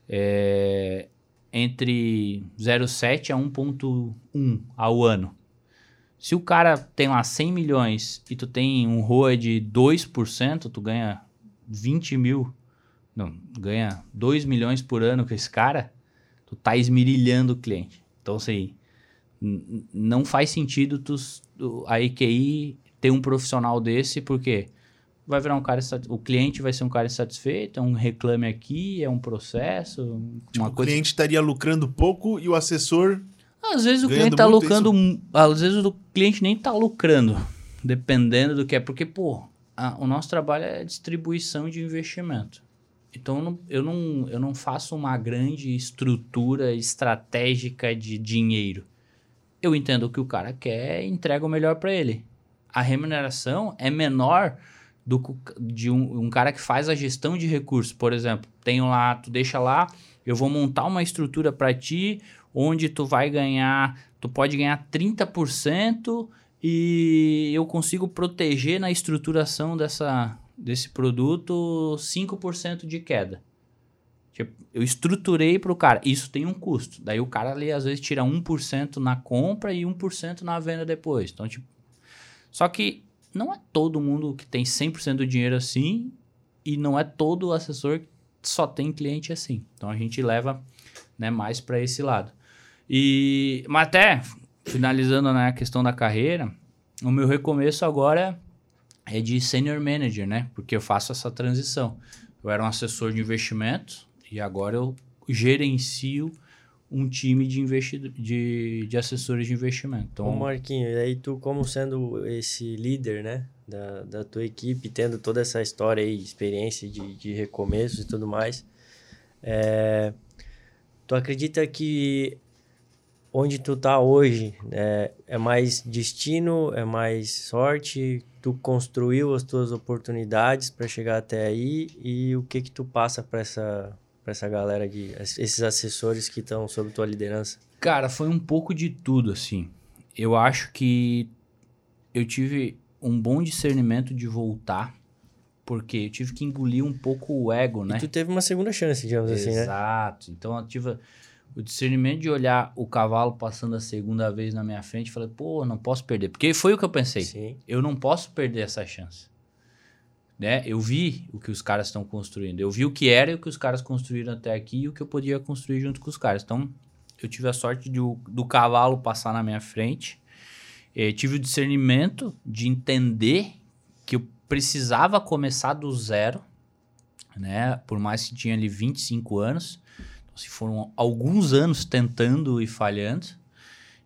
é entre 0,7 a 1,1 ao ano. Se o cara tem lá 100 milhões e tu tem um ROA de 2%, tu ganha 20 mil, não, ganha 2 milhões por ano com esse cara, tu tá esmirilhando o cliente. Então, assim, não faz sentido tu- a EQI ter um profissional desse, porque vai virar um cara, o cliente vai ser um cara insatisfeito, é um reclame aqui, é um processo, uma o coisa cliente estaria lucrando pouco e o assessor. às vezes o cliente tá muito lucrando, mu- às vezes o cliente nem tá lucrando, dependendo do que é, porque, pô, a- o nosso trabalho é distribuição de investimento. Então eu não, eu não, eu não faço uma grande estrutura estratégica de dinheiro. Eu entendo o que o cara quer e entrego o melhor para ele. A remuneração é menor do de um, um cara que faz a gestão de recursos. Por exemplo, tenho lá, tu deixa lá, eu vou montar uma estrutura para ti, onde tu vai ganhar, tu pode ganhar 30% e eu consigo proteger na estruturação dessa, desse produto 5% de queda. Tipo, eu estruturei para o cara, isso tem um custo. Daí o cara ali às vezes tira 1% na compra e 1% na venda depois. Então, tipo, só que não é todo mundo que tem 100% do dinheiro assim e não é todo assessor que só tem cliente assim. Então a gente leva né, mais para esse lado. E mas até finalizando né, a questão da carreira, o meu recomeço agora é de senior manager, né? Porque eu faço essa transição. Eu era um assessor de investimento e agora eu gerencio um time de, investido, de, de assessores de investimento. Então, Ô Marquinhos, e aí tu como sendo esse líder, né, da, da tua equipe, tendo toda essa história aí, experiência de, de recomeços e tudo mais, é, tu acredita que onde tu tá hoje é, é mais destino, é mais sorte, tu construiu as tuas oportunidades para chegar até aí e o que que tu passa para essa para essa galera de esses assessores que estão sob tua liderança? Cara, foi um pouco de tudo, assim. Eu acho que eu tive um bom discernimento de voltar, porque eu tive que engolir um pouco o ego, né? E tu teve uma segunda chance, digamos assim, né? Exato. Então eu tive o discernimento de olhar o cavalo passando a segunda vez na minha frente e falei, pô, não posso perder. Porque foi o que eu pensei. Sim. Eu não posso perder essa chance. Né? Eu vi o que os caras estão construindo. Eu vi o que era e o que os caras construíram até aqui e o que eu podia construir junto com os caras. Então, eu tive a sorte de, do cavalo passar na minha frente. Eh, tive o discernimento de entender que eu precisava começar do zero, né? Por mais que tinha ali 25 anos. Então, se foram alguns anos tentando e falhando.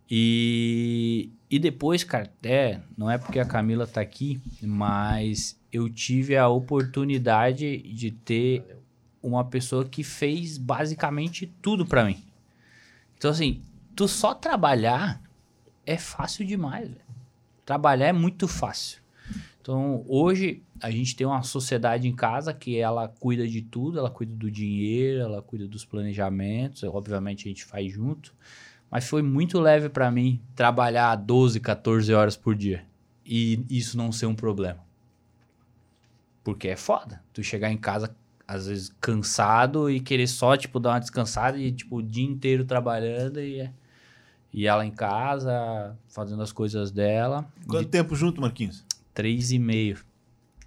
E, e depois, cara, até não é porque a Camila tá aqui, mas eu tive a oportunidade de ter uma pessoa que fez basicamente tudo pra mim. Então, assim, tu só trabalhar é fácil demais, velho. Trabalhar é muito fácil. Então, hoje a gente tem uma sociedade em casa que ela cuida de tudo, ela cuida do dinheiro, ela cuida dos planejamentos, obviamente a gente faz junto, mas foi muito leve pra mim trabalhar 12, 14 horas por dia e isso não ser um problema. Porque é foda. Tu chegar em casa às vezes cansado e querer só tipo dar uma descansada e tipo o dia inteiro trabalhando e e ela em casa fazendo as coisas dela. Quanto tempo junto, Marquinhos? Três e meio.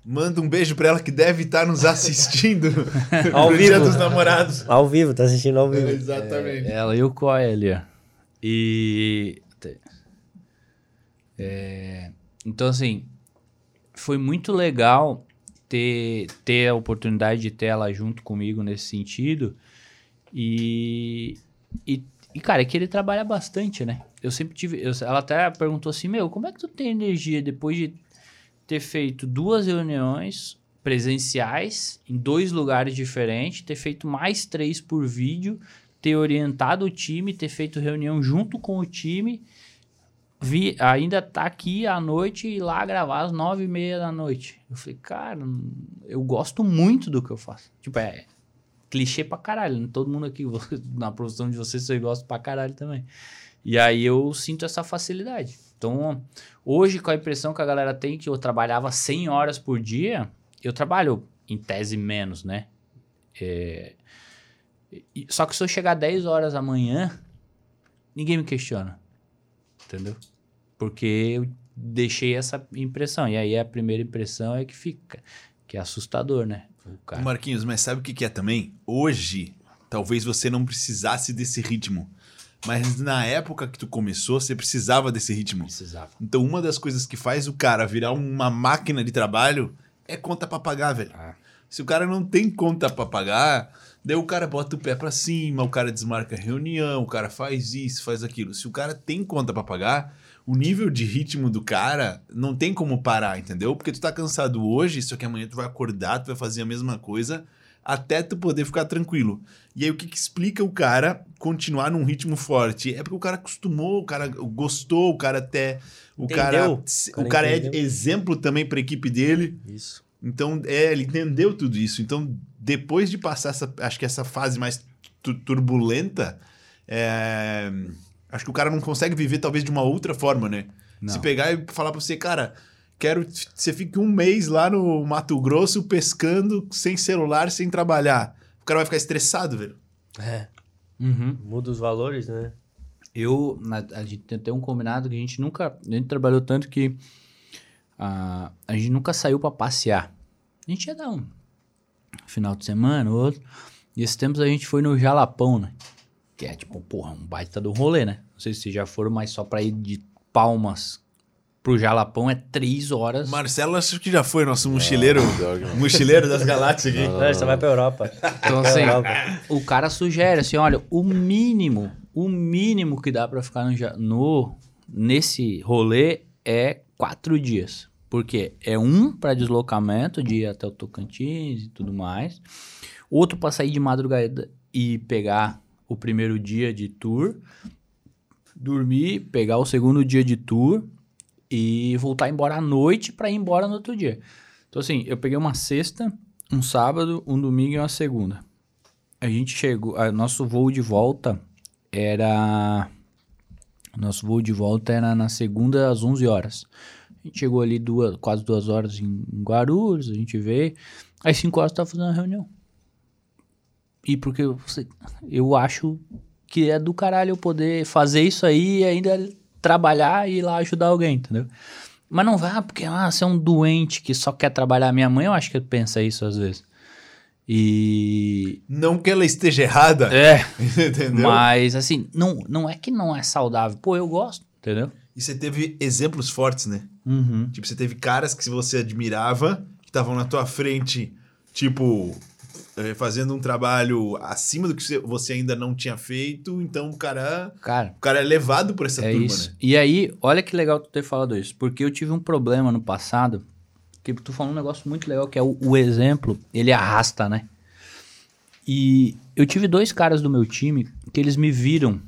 Manda um beijo pra ela que deve estar nos assistindo Ao no Dia vivo. dos Namorados. Ao vivo, tá assistindo ao vivo. Exatamente. Ela e o Coy ali, ó. E. É, então, assim, foi muito legal ter, ter a oportunidade de ter ela junto comigo nesse sentido. E, e, e, cara, é que ele trabalha bastante, né? Eu sempre tive. eu- ela até perguntou assim: Meu, como é que tu tem energia depois de ter feito duas reuniões presenciais em dois lugares diferentes, ter feito mais três por vídeo, ter orientado o time, ter feito reunião junto com o time, vi, ainda tá aqui à noite e lá gravar às nove e meia da noite. Eu falei, cara, eu gosto muito do que eu faço. Tipo, é clichê pra caralho. né? Todo mundo aqui, na profissão de vocês, vocês gostam pra caralho também. E aí eu sinto essa facilidade. Então, hoje, com a impressão que a galera tem que eu trabalhava 100 horas por dia, eu trabalho em tese menos, né? É, Só que se eu chegar 10 horas amanhã, ninguém me questiona. Entendeu? Porque eu deixei essa impressão. E aí a primeira impressão é que fica. Que é assustador, né? O cara. Marquinhos, mas sabe o que que é também? Hoje, talvez você não precisasse desse ritmo. Mas na época que tu começou, você precisava desse ritmo. Precisava. Então, uma das coisas que faz o cara virar uma máquina de trabalho é conta pra pagar, velho. Ah. Se o cara não tem conta pra pagar, daí o cara bota o pé pra cima, o cara desmarca a reunião, o cara faz isso, faz aquilo. Se o cara tem conta pra pagar, o nível de ritmo do cara não tem como parar, entendeu? Porque tu tá cansado hoje, só que amanhã tu vai acordar, tu vai fazer a mesma coisa até tu poder ficar tranquilo. E aí o que, que explica o cara continuar num ritmo forte? É porque o cara acostumou, o cara gostou, o cara até o Entendeu. cara O o cara cara é exemplo também pra equipe dele. Isso. Então, é, ele entendeu tudo isso. Então, depois de passar essa, acho que essa fase mais tu- turbulenta, é, acho que o cara não consegue viver talvez de uma outra forma, né? Não. Se pegar e falar pra você, cara, quero que você fique um mês lá no Mato Grosso pescando sem celular, sem trabalhar. O cara vai ficar estressado, velho. É. Uhum. Muda os valores, né? Eu, na- a gente tem até um combinado que a gente nunca. A gente trabalhou tanto que ah, a gente nunca saiu pra passear. A gente ia dar um final de semana, outro. E esses tempos a gente foi no Jalapão, né? Que é tipo, porra, um baita do rolê, né? Não sei se vocês já foram, mas só pra ir de Palmas pro Jalapão é três horas. Marcelo, acho que já foi nosso mochileiro, não. mochileiro das galáxias aqui. Não, você vai pra Europa. Então, assim, o cara sugere assim, olha, o mínimo, o mínimo que dá pra ficar no, no nesse rolê é quatro dias. Porque é um pra deslocamento, de ir até o Tocantins e tudo mais. Outro pra sair de madrugada e pegar o primeiro dia de tour. Dormir, pegar o segundo dia de tour e voltar embora à noite pra ir embora no outro dia. Então, assim, eu peguei uma sexta, um sábado, um domingo e uma segunda. A gente chegou. A, nosso voo de volta era. Nosso voo de volta era na segunda às 11 horas. A gente chegou ali duas, quase duas horas em, em Guarulhos, a gente veio. Às 5 horas tava fazendo a reunião. E porque você, eu acho que é do caralho eu poder fazer isso aí e ainda trabalhar e ir lá ajudar alguém, entendeu? Mas não vá porque ah, você é um doente que só quer trabalhar. Minha mãe, eu acho que pensa isso às vezes. E. Não que ela esteja errada, É, entendeu? mas assim, não, não é que não é saudável. Pô, eu gosto, entendeu? E você teve exemplos fortes, né? Uhum. Tipo, você teve caras que você admirava, que estavam na tua frente, tipo, eh, fazendo um trabalho acima do que você- você ainda não tinha feito. Então, o cara, Cara, o cara é levado por essa é turma, isso. né? E aí, olha que legal tu ter falado isso. Porque eu tive um problema no passado, que tu falou um negócio muito legal, que é o, o exemplo, ele arrasta, né? E eu tive dois caras do meu time que eles me viram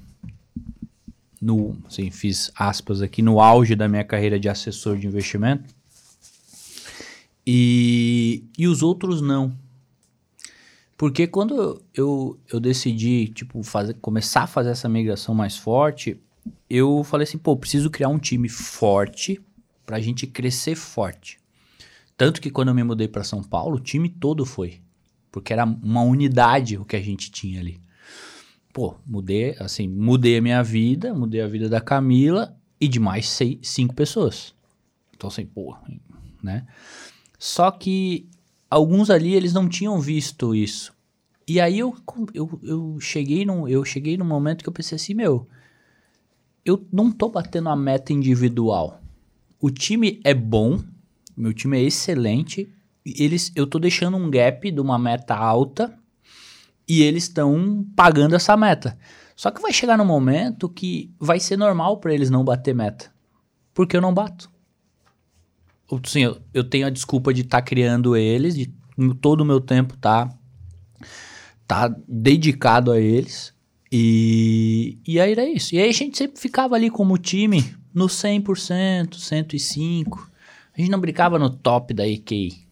no, assim, fiz aspas aqui, no auge da minha carreira de assessor de investimento. E, e os outros não. Porque quando eu, eu decidi, tipo, fazer, começar a fazer essa migração mais forte, eu falei assim, pô, preciso criar um time forte pra gente crescer forte. Tanto que quando eu me mudei pra São Paulo, o time todo foi. Porque era uma unidade o que a gente tinha ali. Pô, mudei, assim, mudei a minha vida, mudei a vida da Camila e de mais seis, cinco pessoas. Então, assim, pô, né? Só que alguns ali eles não tinham visto isso. E aí eu, eu, eu cheguei num eu cheguei num momento que eu pensei assim, meu, eu não tô batendo a meta individual. O time é bom, meu time é excelente, eles eu tô deixando um gap de uma meta alta e eles estão pagando essa meta. Só que vai chegar no momento que vai ser normal para eles não bater meta. Porque eu não bato. Sim, eu, eu tenho a desculpa de estar tá criando eles, de todo o meu tempo tá tá dedicado a eles. E, e aí era isso. E aí a gente sempre ficava ali como time no 100%, 105%. A gente não brincava no top da EK.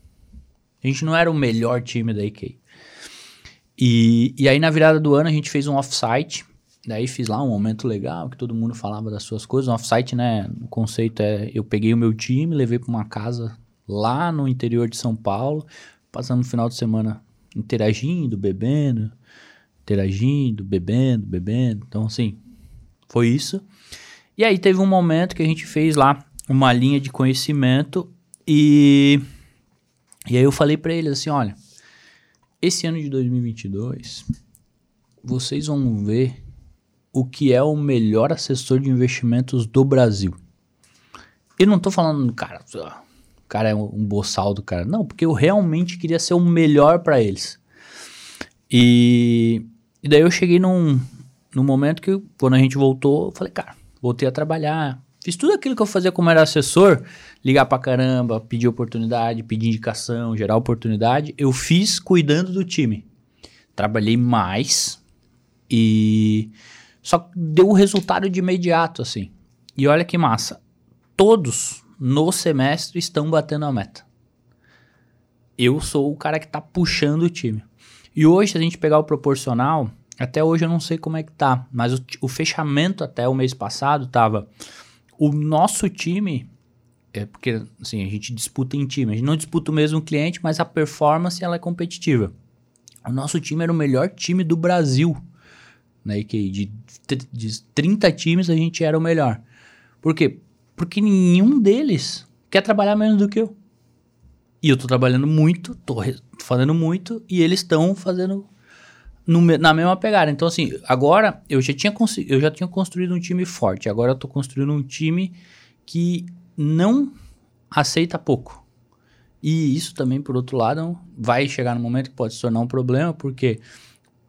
A gente não era o melhor time da EK. E, e aí na virada do ano a gente fez um offsite. Daí fiz lá um momento legal, que todo mundo falava das suas coisas. Um offsite, né? O conceito é: eu peguei o meu time, levei para uma casa lá no interior de São Paulo, passando o final de semana interagindo, bebendo, interagindo, bebendo, bebendo. Então, assim, foi isso. E aí teve um momento que a gente fez lá uma linha de conhecimento e e aí eu falei para eles assim, olha, esse ano de 2022 vocês vão ver o que é o melhor assessor de investimentos do Brasil. Eu não tô falando, cara, o cara é um, boçal do cara. Não, porque eu realmente queria ser o melhor para eles. E, e, daí eu cheguei num, num momento que, quando a gente voltou, eu falei, cara, voltei a trabalhar. Fiz tudo aquilo que eu fazia como era assessor, ligar pra caramba, pedir oportunidade, pedir indicação, gerar oportunidade. Eu fiz cuidando do time. Trabalhei mais e só deu o resultado de imediato, assim. E olha que massa. Todos no semestre estão batendo a meta. Eu sou o cara que tá puxando o time. E hoje, se a gente pegar o proporcional, até hoje eu não sei como é que tá, mas o, o fechamento até o mês passado tava. O nosso time é porque assim, a gente disputa em time. A gente não disputa o mesmo cliente, mas a performance ela é competitiva. O nosso time era o melhor time do Brasil né? Que de, de 30 times a gente era o melhor. Por quê? Porque nenhum deles quer trabalhar menos do que eu. E eu tô trabalhando muito, tô fazendo muito, e eles estão fazendo no, na mesma pegada. Então, assim, agora eu já, tinha eu já tinha construído um time forte. Agora eu tô construindo um time que não aceita pouco. E isso também, por outro lado, vai chegar no momento que pode se tornar um problema, porque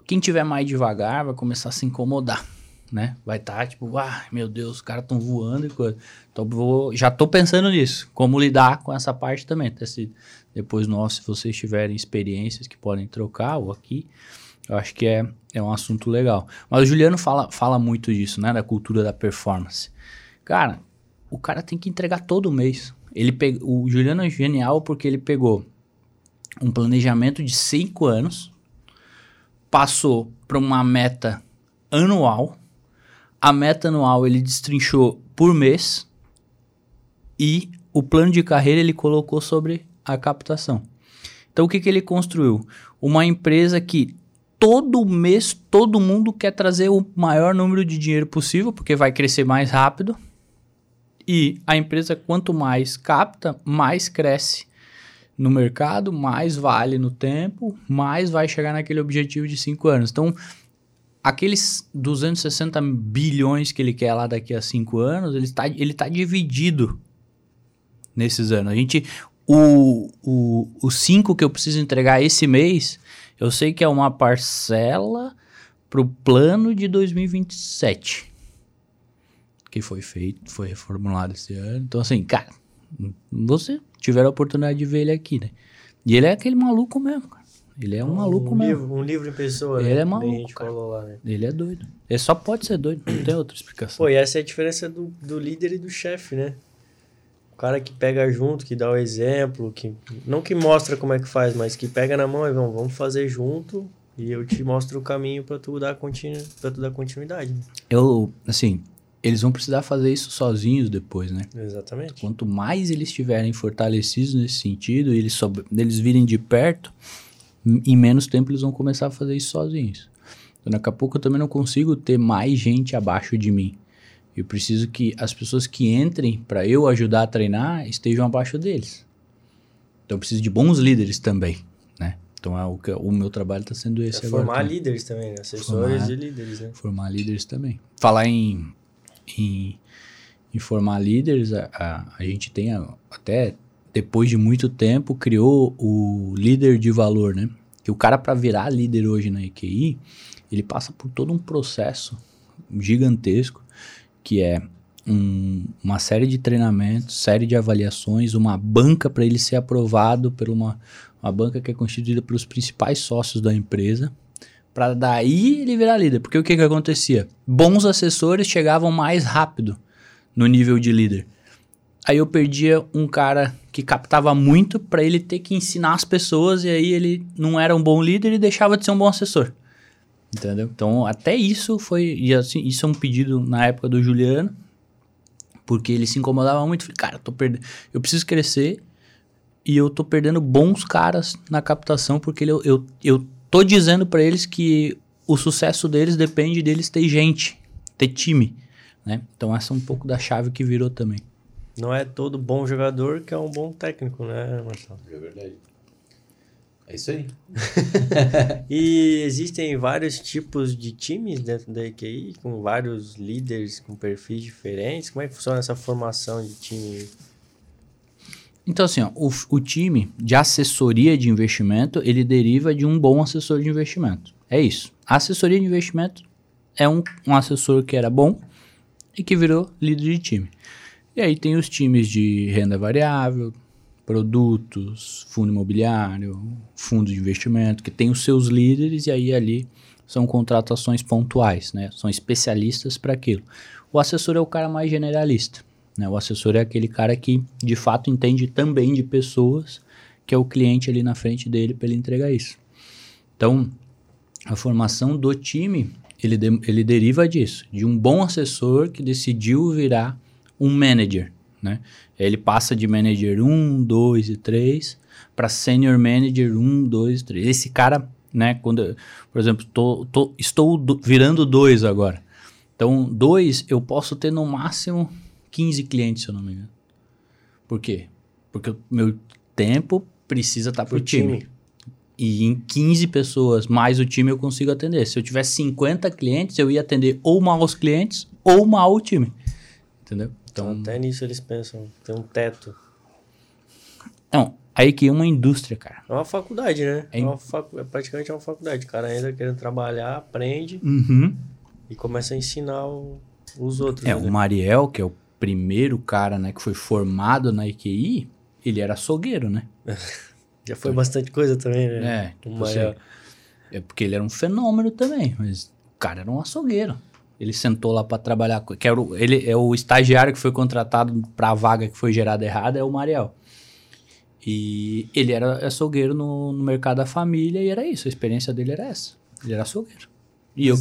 quem tiver mais devagar vai começar a se incomodar, né? Vai estar tá, tipo, ah, meu Deus, os caras estão voando e coisa. Então vou, já tô pensando nisso, como lidar com essa parte também. Até se depois nós, se vocês tiverem experiências que podem trocar ou aqui, eu acho que é, é um assunto legal. Mas o Juliano fala, fala muito disso, né? Da cultura da performance. Cara, o cara tem que entregar todo mês. Ele pe... O Juliano é genial porque ele pegou um planejamento de cinco anos, passou para uma meta anual. A meta anual ele destrinchou por mês e o plano de carreira ele colocou sobre a captação. Então o que, que ele construiu? Uma empresa que todo mês todo mundo quer trazer o maior número de dinheiro possível porque vai crescer mais rápido. E a empresa quanto mais capta, mais cresce no mercado, mais vale no tempo, mais vai chegar naquele objetivo de 5 anos. Então, aqueles 260 bilhões que ele quer lá daqui a 5 anos, ele está ele tá dividido nesses anos. A gente, o, o, o 5 que eu preciso entregar esse mês, eu sei que é uma parcela para o plano de 2027 que foi feito, foi reformulado esse ano. Então, assim, cara, você tiveram a oportunidade de ver ele aqui, né? E ele é aquele maluco mesmo, cara. Ele é um, um maluco um mesmo. Livro, um livro em pessoa, ele né? é maluco, cara. Lá, né? Ele é doido. Ele só pode ser doido, não tem outra explicação. Pô, e essa é a diferença do, do líder e do chefe, né? O cara que pega junto, que dá o exemplo, que não que mostra como é que faz, mas que pega na mão e vamos, vamos fazer junto e eu te mostro o caminho para tu dar continu, para tu dar continuidade. Né? Eu, assim, eles vão precisar fazer isso sozinhos depois, né? Exatamente. Quanto mais eles estiverem fortalecidos nesse sentido, eles, sob... eles virem de perto, em menos tempo eles vão começar a fazer isso sozinhos. Então, daqui a pouco eu também não consigo ter mais gente abaixo de mim. Eu preciso que as pessoas que entrem para eu ajudar a treinar estejam abaixo deles. Então eu preciso de bons líderes também, né? Então é o, que, o meu trabalho está sendo esse É agora. formar também. líderes também, né? Assessores Formar. e líderes, né? Formar líderes também. Falar em, em, em formar líderes, a, a, a gente tem a- até depois de muito tempo criou o líder de valor, né? Que o cara para virar líder hoje na EQI, ele passa por todo um processo gigantesco que é um- uma série de treinamentos, série de avaliações, uma banca para ele ser aprovado por uma, uma banca que é constituída pelos principais sócios da empresa, para daí ele virar líder. Porque o que, que acontecia? Bons assessores chegavam mais rápido no nível de líder. Aí eu perdia um cara que captava muito para ele ter que ensinar as pessoas e aí ele não era um bom líder e deixava de ser um bom assessor. Entendeu? Então, até isso foi. E assim, isso é um pedido na época do Juliano, porque ele se incomodava muito. Falei, cara, eu tô perdendo. Eu preciso crescer e eu tô perdendo bons caras na captação, porque ele- eu, eu, eu tô dizendo para eles que o sucesso deles depende deles ter gente, ter time. Né? Então, essa é um pouco da chave que virou também. Não é todo bom jogador que é um bom técnico, né, Marcelo? É verdade. É isso aí. E existem vários tipos de times dentro da EQI, com vários líderes com perfis diferentes. Como é que funciona essa formação de time? Então, assim, ó, o, o time de assessoria de investimento, ele deriva de um bom assessor de investimento. É isso. A assessoria de investimento é um, um assessor que era bom e que virou líder de time. E aí tem os times de renda variável, produtos, fundo imobiliário, fundo de investimento, que tem os seus líderes e aí ali são contratações pontuais, né? São especialistas para aquilo. O assessor é o cara mais generalista. Né? O assessor é aquele cara que de fato entende também de pessoas, que é o cliente ali na frente dele para ele entregar isso. Então, a formação do time, ele, de- ele deriva disso, de um bom assessor que decidiu virar um manager. Né? Ele passa de manager 1, 2 e 3 para senior manager 1, 2 e 3. Esse cara, né, quando, por exemplo, tô, tô- estou do- virando 2 agora. Então, 2 eu posso ter no máximo 15 clientes, se eu não me engano. Por quê? Porque o meu tempo precisa estar pro Pro time. time. E em 15 pessoas mais o time eu consigo atender. Se eu tivesse 50 clientes, eu ia atender ou mal os clientes ou mal o time. Entendeu? Então, Então, até nisso eles pensam, tem um teto. não, aí que é uma indústria, cara. É uma faculdade, né? É É, uma facu... é praticamente uma faculdade. O cara entra querendo trabalhar, aprende Uhum. e começa a ensinar o- os outros. É, né? o Mariel, que é o primeiro cara, né, que foi formado na IQI, ele era açougueiro, né? Já foi bastante coisa também, né? É, tipo Uma- assim, é porque ele era um fenômeno também, mas o cara era um açougueiro. Ele sentou lá pra trabalhar, que era o, ele é o estagiário que foi contratado pra vaga que foi gerada errada, é o Mariel. E ele era açougueiro no, no mercado da família e era isso, a experiência dele era essa. Ele era açougueiro. E eu,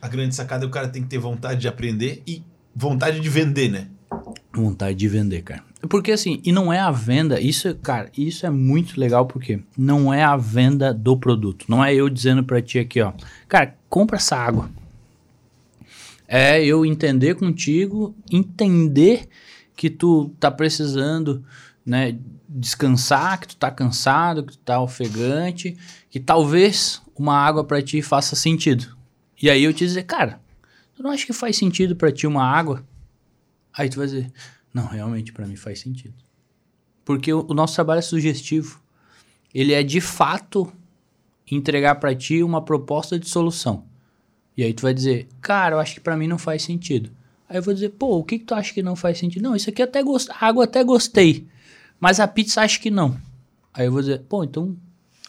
A grande sacada é o cara tem que ter vontade de aprender e vontade de vender, né? Vontade de vender, cara. Porque assim, e não é a venda, isso, cara, isso é muito legal porque não é a venda do produto. Não é eu dizendo pra ti aqui, ó, cara, compra essa água. É eu entender contigo, entender que tu tá precisando, né, descansar, que tu tá cansado, que tu tá ofegante, que talvez uma água pra ti faça sentido. E aí eu te dizer, cara, tu não acha que faz sentido pra ti uma água? Aí tu vai dizer, não, realmente pra mim faz sentido. Porque o, nosso trabalho é sugestivo. Ele é de fato entregar pra ti uma proposta de solução. E aí tu vai dizer, cara, eu acho que pra mim não faz sentido. Aí eu vou dizer, pô, o que, que tu acha que não faz sentido? Não, isso aqui até gost... a água até gostei, mas a pizza acho que não. Aí eu vou dizer, pô, então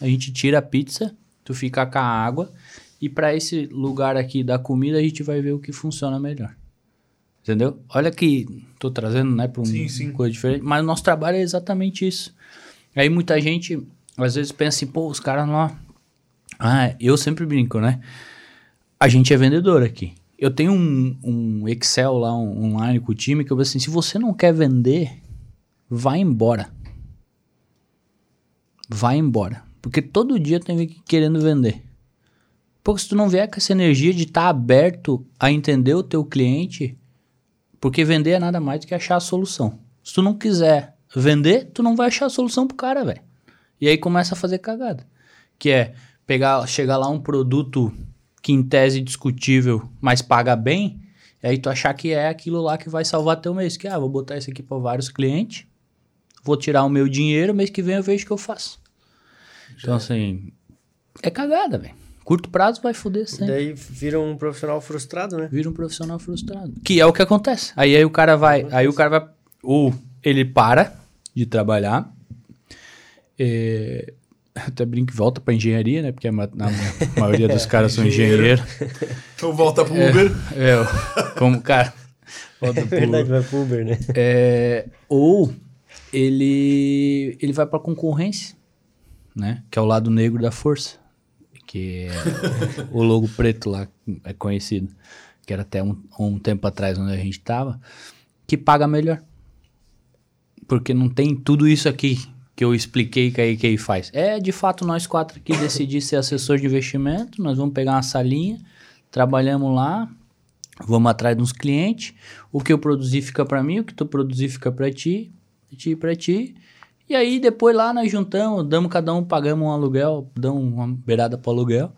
a gente tira a pizza, tu fica com a água, e pra esse lugar aqui da comida a gente vai ver o que funciona melhor. Entendeu? Olha que tô trazendo, né, para um sim. coisa diferente, mas o nosso trabalho é exatamente isso. Aí muita gente às vezes pensa assim, pô, os caras lá. Ah, eu sempre brinco, né? A gente é vendedor aqui. Eu tenho um, um Excel lá um- online com o time que eu vou assim, se você não quer vender, vai embora. Vai embora. Porque todo dia tem alguém querendo vender. Pô, se tu não vier com essa energia de estar aberto a entender o teu cliente, porque vender é nada mais do que achar a solução. Se tu não quiser vender, tu não vai achar a solução pro cara, velho. E aí começa a fazer cagada. Que é pegar, chegar lá um produto que em tese discutível, mas paga bem, e aí tu achar que é aquilo lá que vai salvar teu mês. Que, ah, vou botar isso aqui para vários clientes, vou tirar o meu dinheiro, mês que vem eu vejo o que eu faço. Então, assim, é cagada, velho. Curto prazo vai foder sempre. Daí vira um profissional frustrado, né? Vira um profissional frustrado. Que é o que acontece. Aí, aí o cara vai. Aí o cara vai. Ou ele para de trabalhar. É, até brinco volta pra engenharia, né? Porque a, ma- na maioria dos caras são engenheiros. Então volta pro Uber. É, o- como o cara. Volta É verdade, vai pro Uber, né? É, ou ele, ele vai pra concorrência, né? Que é o lado negro da força. Que é o logo preto lá, é conhecido. Que era até um, um tempo atrás onde a gente tava. Que paga melhor. Porque não tem tudo isso aqui que eu expliquei que a IKEA faz. É, de fato, nós quatro aqui decidimos ser assessor de investimento. Nós vamos pegar uma salinha, trabalhamos lá, vamos atrás de uns clientes. O que eu produzi fica para mim, o que tu produzir fica para ti, de ti para ti. E aí depois lá nós juntamos, damos cada um, pagamos um aluguel, damos uma beirada para aluguel.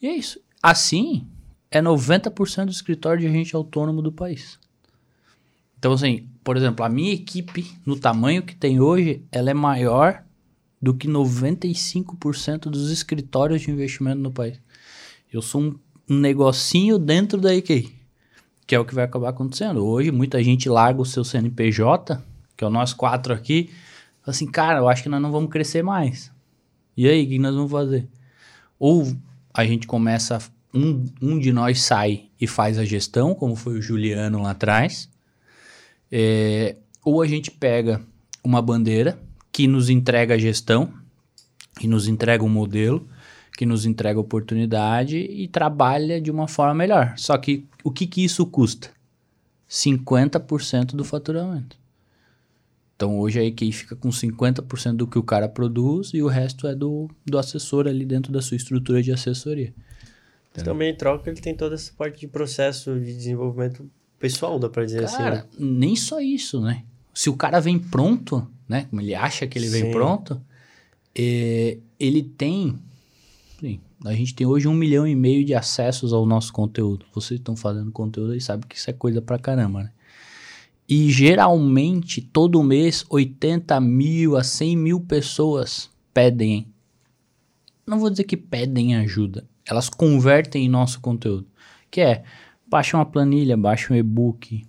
E é isso. Assim, é 90% do escritório de agente autônomo do país. Então, assim, por exemplo, a minha equipe, no tamanho que tem hoje, ela é maior do que 95% dos escritórios de investimento no país. Eu sou um, um negocinho dentro da IKEA, que é o que vai acabar acontecendo. Hoje, muita gente larga o seu CNPJ, que é o nós quatro aqui, assim, cara, eu acho que nós não vamos crescer mais. E aí, o que nós vamos fazer? Ou a gente começa, um, um de nós sai e faz a gestão, como foi o Juliano lá atrás, é, ou a gente pega uma bandeira que nos entrega a gestão, que nos entrega um modelo, que nos entrega oportunidade e trabalha de uma forma melhor. Só que o que, que isso custa? 50% do faturamento. Então hoje a EQI fica com 50% do que o cara produz e o resto é do, do assessor ali dentro da sua estrutura de assessoria. Também em troca ele tem toda essa parte de processo de desenvolvimento pessoal, dá pra dizer assim. Cara, né? nem só isso, né? Se o cara vem pronto, né? Como ele acha que ele vem Sim. pronto, é, ele tem. sim, a gente tem hoje um milhão e meio de acessos ao nosso conteúdo. Vocês estão fazendo conteúdo e sabem que isso é coisa pra caramba, né? E geralmente, todo mês, 80 mil a 100 mil pessoas pedem. Não vou dizer que pedem ajuda. Elas convertem em nosso conteúdo. Que é, baixa uma planilha, baixa um e-book.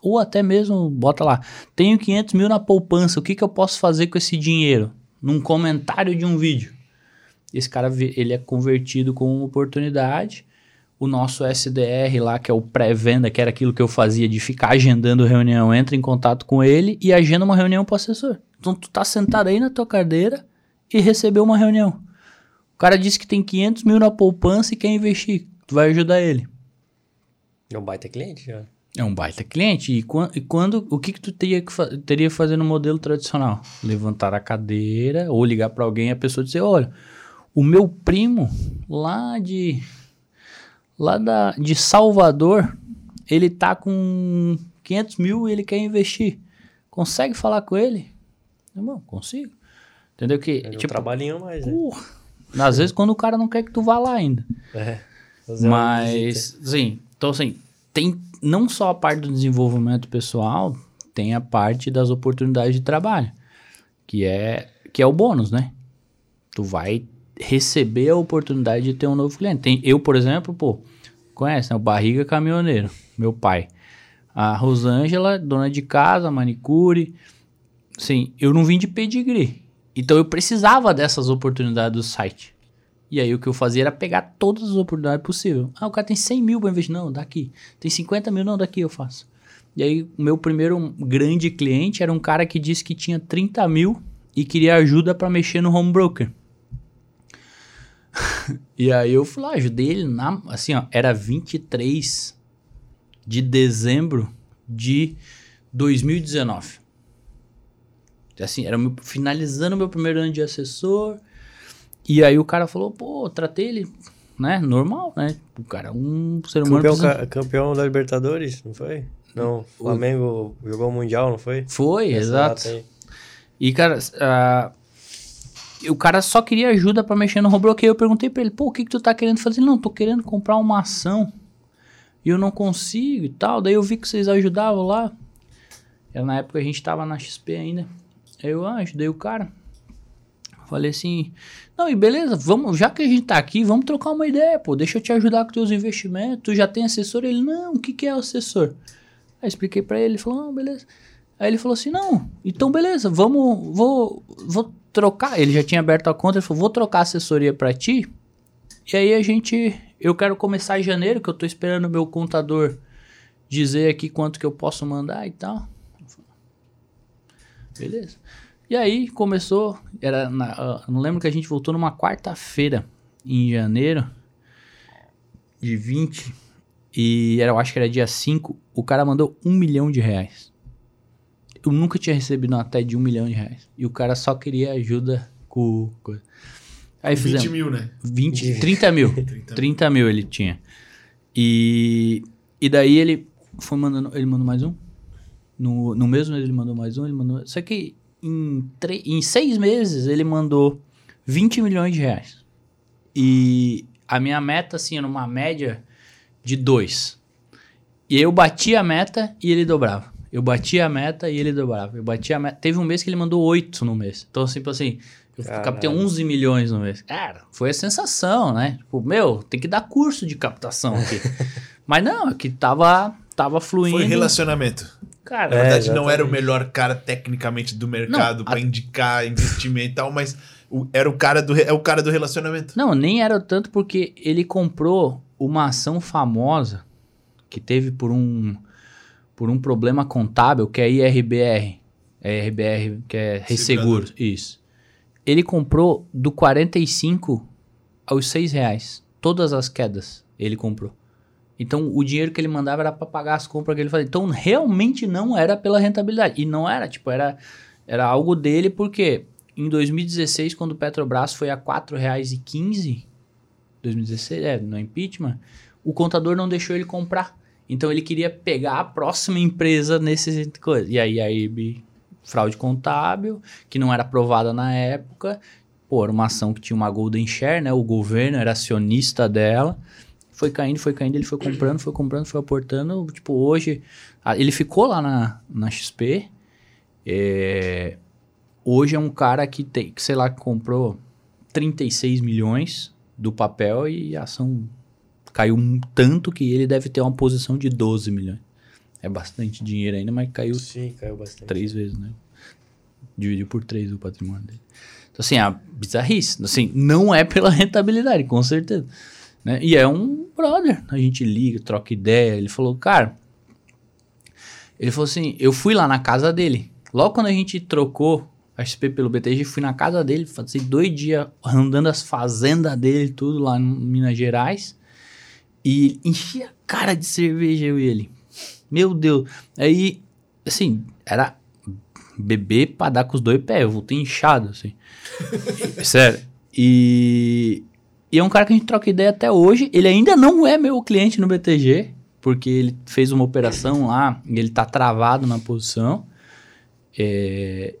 Ou até mesmo, bota lá, tenho 500 mil na poupança, o que, que eu posso fazer com esse dinheiro? Num comentário de um vídeo. Esse cara, ele é convertido com uma oportunidade. O nosso SDR lá, que é o pré-venda, que era aquilo que eu fazia de ficar agendando reunião, entra em contato com ele e agenda uma reunião para assessor. Então tu tá sentado aí na tua cadeira e recebeu uma reunião. O cara disse que tem 500 mil na poupança e quer investir. Tu vai ajudar ele. É um baita cliente já. É um baita cliente. E, quan- e quando, o que, que tu teria que, fa- teria que fazer no modelo tradicional? Levantar a cadeira ou ligar para alguém e a pessoa dizer: Olha, o meu primo lá de lá da, de Salvador, ele tá com 500 mil e ele quer investir. Consegue falar com ele? Irmão, consigo. Entendeu que, É um tipo, trabalhinho a mais, né? às vezes quando o cara não quer que tu vá lá ainda. É. Mas, sim, então assim, tem não só a parte do desenvolvimento pessoal, tem a parte das oportunidades de trabalho, que é que é o bônus, né? Tu vai receber a oportunidade de ter um novo cliente. Tem, eu, por exemplo, pô, conhece, né? O Barriga Caminhoneiro, meu pai. A Rosângela, dona de casa, manicure. Sim, eu não vim de pedigree. Então eu precisava dessas oportunidades do site. E aí o que eu fazia era pegar todas as oportunidades possíveis. Ah, o cara tem 100 mil para investir. Não, daqui. Tem 50 mil, não, daqui eu faço. E aí o meu primeiro grande cliente era um cara que disse que tinha 30 mil e queria ajuda para mexer no home broker. e aí eu fui lá, ajudei ele na... Assim, ó, era 23 de dezembro de 2019. Assim, era meu- finalizando meu primeiro ano de assessor. E aí o cara falou, pô, tratei ele, né? Normal, né? O cara é um ser humano. Campeão, precisa- ca- campeão da Libertadores, não foi? Não, o Flamengo jogou o Mundial, não foi? Foi, Essa exato. E, cara, ah, o cara só queria ajuda pra mexer no Roblox. Eu perguntei pra ele, pô, o que, que tu tá querendo fazer? Ele, não, tô querendo comprar uma ação e eu não consigo e tal. Daí eu vi que vocês ajudavam lá. Era na época a gente tava na XP ainda. Aí eu ah, ajudei o cara. Falei assim, não, e beleza, vamos, já que a gente tá aqui, vamos trocar uma ideia, pô. Deixa eu te ajudar com teus investimentos. Tu já tem assessor? Ele, não, o que, que é assessor? Aí expliquei pra ele, ele falou, ah, beleza. Aí ele falou assim, não, então beleza, vamos, vou, vou trocar. Ele já tinha aberto a conta, ele falou, vou trocar assessoria pra ti. E aí a gente, eu quero começar em janeiro, que eu tô esperando o meu contador dizer aqui quanto que eu posso mandar e tal. Beleza. E aí começou, era na, uh, não lembro que a gente voltou numa quarta-feira em janeiro de 20 e era, eu acho que era dia 5, o cara mandou um milhão de reais. Eu nunca tinha recebido até de um milhão de reais. E o cara só queria ajuda com... com... Aí 20 fizemos mil, né? 20, 30 mil. 30 30 mil ele tinha. E, e daí ele foi mandando. Ele mandou mais um? No, no mesmo mês ele mandou mais um, ele mandou. Só que em, em seis meses ele mandou 20 milhões de reais. E a minha meta, assim, era uma média de dois. E eu batia a meta e ele dobrava. Eu batia a meta e ele dobrava. Eu batia a meta. Teve um mês que ele mandou oito no mês. Então, tipo assim, eu captei 11 milhões no mês. Cara, foi a sensação, né? Tipo, meu, tem que dar curso de captação aqui. Mas não, é que tava, tava fluindo. Foi relacionamento. Cara, Na É, verdade, não era o melhor cara tecnicamente do mercado pra a- indicar investimento e tal, mas o- era o cara do é o cara do relacionamento. Não, nem era tanto porque ele comprou uma ação famosa que teve por um por um problema contábil que é IRBR. É IRBR, que é Resseguros. Isso. Ele comprou do 45 aos 6 reais. Todas as quedas ele comprou. Então o dinheiro que ele mandava era para pagar as compras que ele fazia. Então realmente não era pela rentabilidade. E não era, tipo, era, era algo dele porque em 2016, quando o Petrobras foi a R$ 4,15, 2016, é, no impeachment, o contador não deixou ele comprar. Então ele queria pegar a próxima empresa nesse coisa. E aí a IRB, fraude contábil, que não era aprovada na época, pô, era uma ação que tinha uma golden share, né? O governo era acionista dela. Foi caindo, foi caindo, ele foi comprando, foi comprando, foi aportando. Tipo, hoje, ele ficou lá na, na XP. É, hoje é um cara que tem, que sei lá, que comprou 36 milhões do papel e a ação caiu um tanto que ele deve ter uma posição de 12 milhões. É bastante dinheiro ainda, mas caiu Sim, caiu bastante. três vezes, né? Dividiu por três o patrimônio dele. Então, assim, a bizarrice. Assim, não é pela rentabilidade, com certeza. Né? E é um brother. A gente liga, troca ideia. Ele falou, cara. Ele falou assim: eu fui lá na casa dele. Logo quando a gente trocou a XP pelo BTG, fui na casa dele, passei dois dias andando as fazendas dele, tudo lá em Minas Gerais. E enchi a cara de cerveja eu e ele. Meu Deus. Aí, assim, era beber pra dar com os dois pés. Eu voltei inchado, assim. Sério. E, e é um cara que a gente troca ideia até hoje. Ele ainda não é meu cliente no BTG, porque ele fez uma operação lá e ele tá travado na posição. É,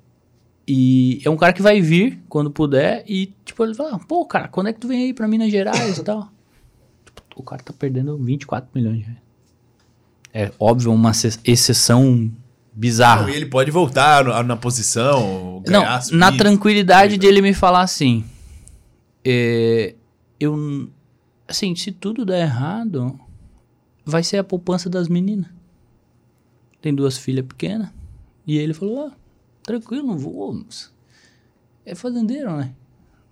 e é um cara que vai vir quando puder e, tipo, ele fala, pô, cara, quando é que tu vem aí pra Minas Gerais e tal? Tipo, o cara tá perdendo 24 milhões de reais. É óbvio, uma ex- exceção bizarra. E ele pode voltar na posição, ganhar Não, subir. na tranquilidade de ele me falar assim, é, eu, assim, se tudo der errado, vai ser a poupança das meninas. Tem duas filhas pequenas. E ele falou, ah, tranquilo, não vou. É fazendeiro, né?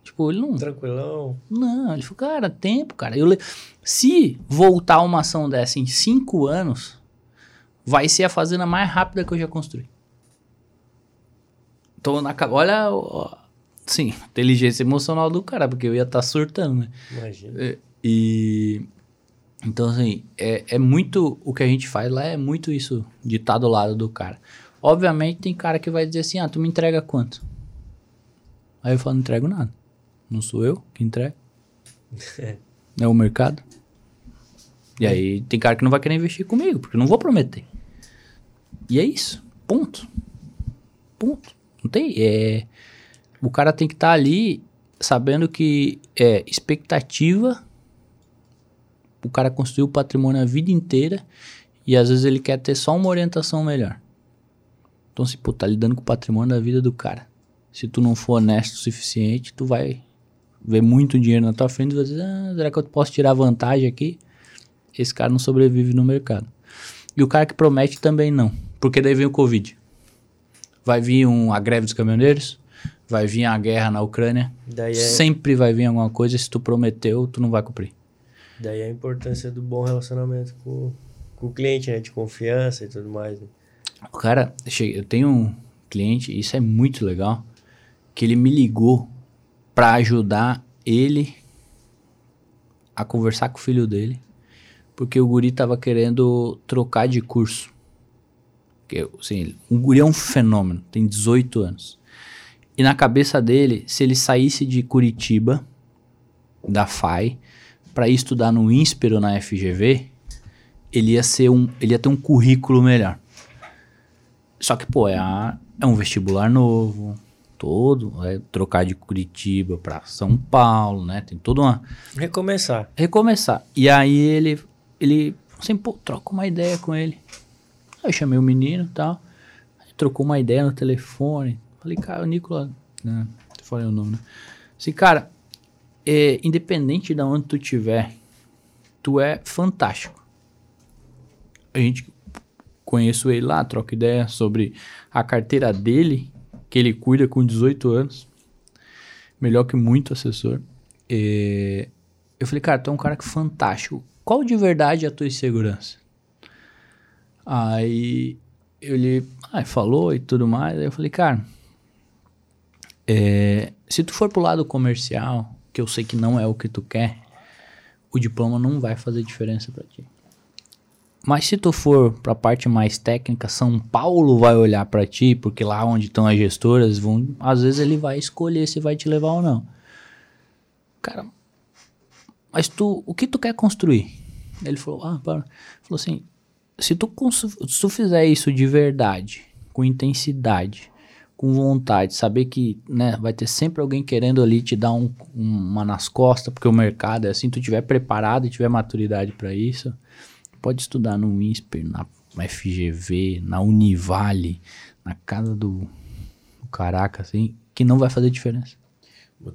Tipo, ele não... Tranquilão. Não, ele falou, cara, tempo, cara. Eu le- Se voltar uma ação dessa em cinco anos, vai ser a fazenda mais rápida que eu já construí. Tô na... Olha, sim, inteligência emocional do cara, porque eu ia estar surtando, né? Imagina. É, E... Então, assim, é, é muito... O que a gente faz lá é muito isso, de estar do lado do cara. Obviamente, tem cara que vai dizer assim, ah, tu me entrega quanto? Aí eu falo, não entrego nada. Não sou eu que entrego. É o mercado. E aí tem cara que não vai querer investir comigo, porque eu não vou prometer. E é isso. Ponto. Ponto. Não tem. É... O cara tem que estar ali sabendo que é expectativa. O cara construiu o patrimônio a vida inteira e às vezes ele quer ter só uma orientação melhor. Então, se pô, tá lidando com o patrimônio da vida do cara. Se tu não for honesto o suficiente, tu vai ver muito dinheiro na tua frente e vai dizer, ah, será que eu posso tirar vantagem aqui? Esse cara não sobrevive no mercado. E o cara que promete também não. Porque daí vem o Covid. Vai vir um, a greve dos caminhoneiros, vai vir a guerra na Ucrânia. É, Sempre vai vir alguma coisa, se tu prometeu, tu não vai cumprir. daí é a importância do bom relacionamento com, com o cliente, né? De confiança e tudo mais. né? O cara, eu tenho um cliente, isso é muito legal, que ele me ligou pra ajudar ele a conversar com o filho dele, porque o guri tava querendo trocar de curso. Que, assim, o guri é um fenômeno, tem 18 anos. E na cabeça dele, se ele saísse de Curitiba, da FAI, ir estudar no INSPER ou na FGV, ele ia, ser um, ele ia ter um currículo melhor. Só que, pô, é, a- é um vestibular novo, todo, é trocar de Curitiba pra São Paulo, né? Tem toda uma. Recomeçar. Recomeçar. E aí ele, ele, assim, pô, troca uma ideia com ele. Aí eu chamei o menino e tal, trocou uma ideia no telefone. Falei, cara, o Nicolas, né? Falei o nome, né? Assim, cara, é, independente de onde tu tiver, tu é fantástico. A gente conheço ele lá, troca ideia sobre a carteira dele, que ele cuida com 18 anos. Melhor que muito assessor. É, eu falei, cara, tu é um cara que fantástico. Qual de verdade é a tua insegurança? Aí ele ah, falou e tudo mais. Aí eu falei, cara, é, se tu for pro lado comercial, que eu sei que não é o que tu quer, o diploma não vai fazer diferença pra ti. Mas se tu for pra parte mais técnica, São Paulo vai olhar pra ti, porque lá onde estão as gestoras, vão, às vezes ele vai escolher se vai te levar ou não. Cara, mas tu, o que tu quer construir? Ele falou, ah, para. Falou assim, se tu, se tu fizer isso de verdade, com intensidade, com vontade, saber que né, vai ter sempre alguém querendo ali te dar um- uma nas costas, porque o mercado é assim, tu tiver preparado e tiver maturidade para isso, pode estudar no INSPER, na FGV, na Univale, na casa do, do caraca, assim, que não vai fazer diferença.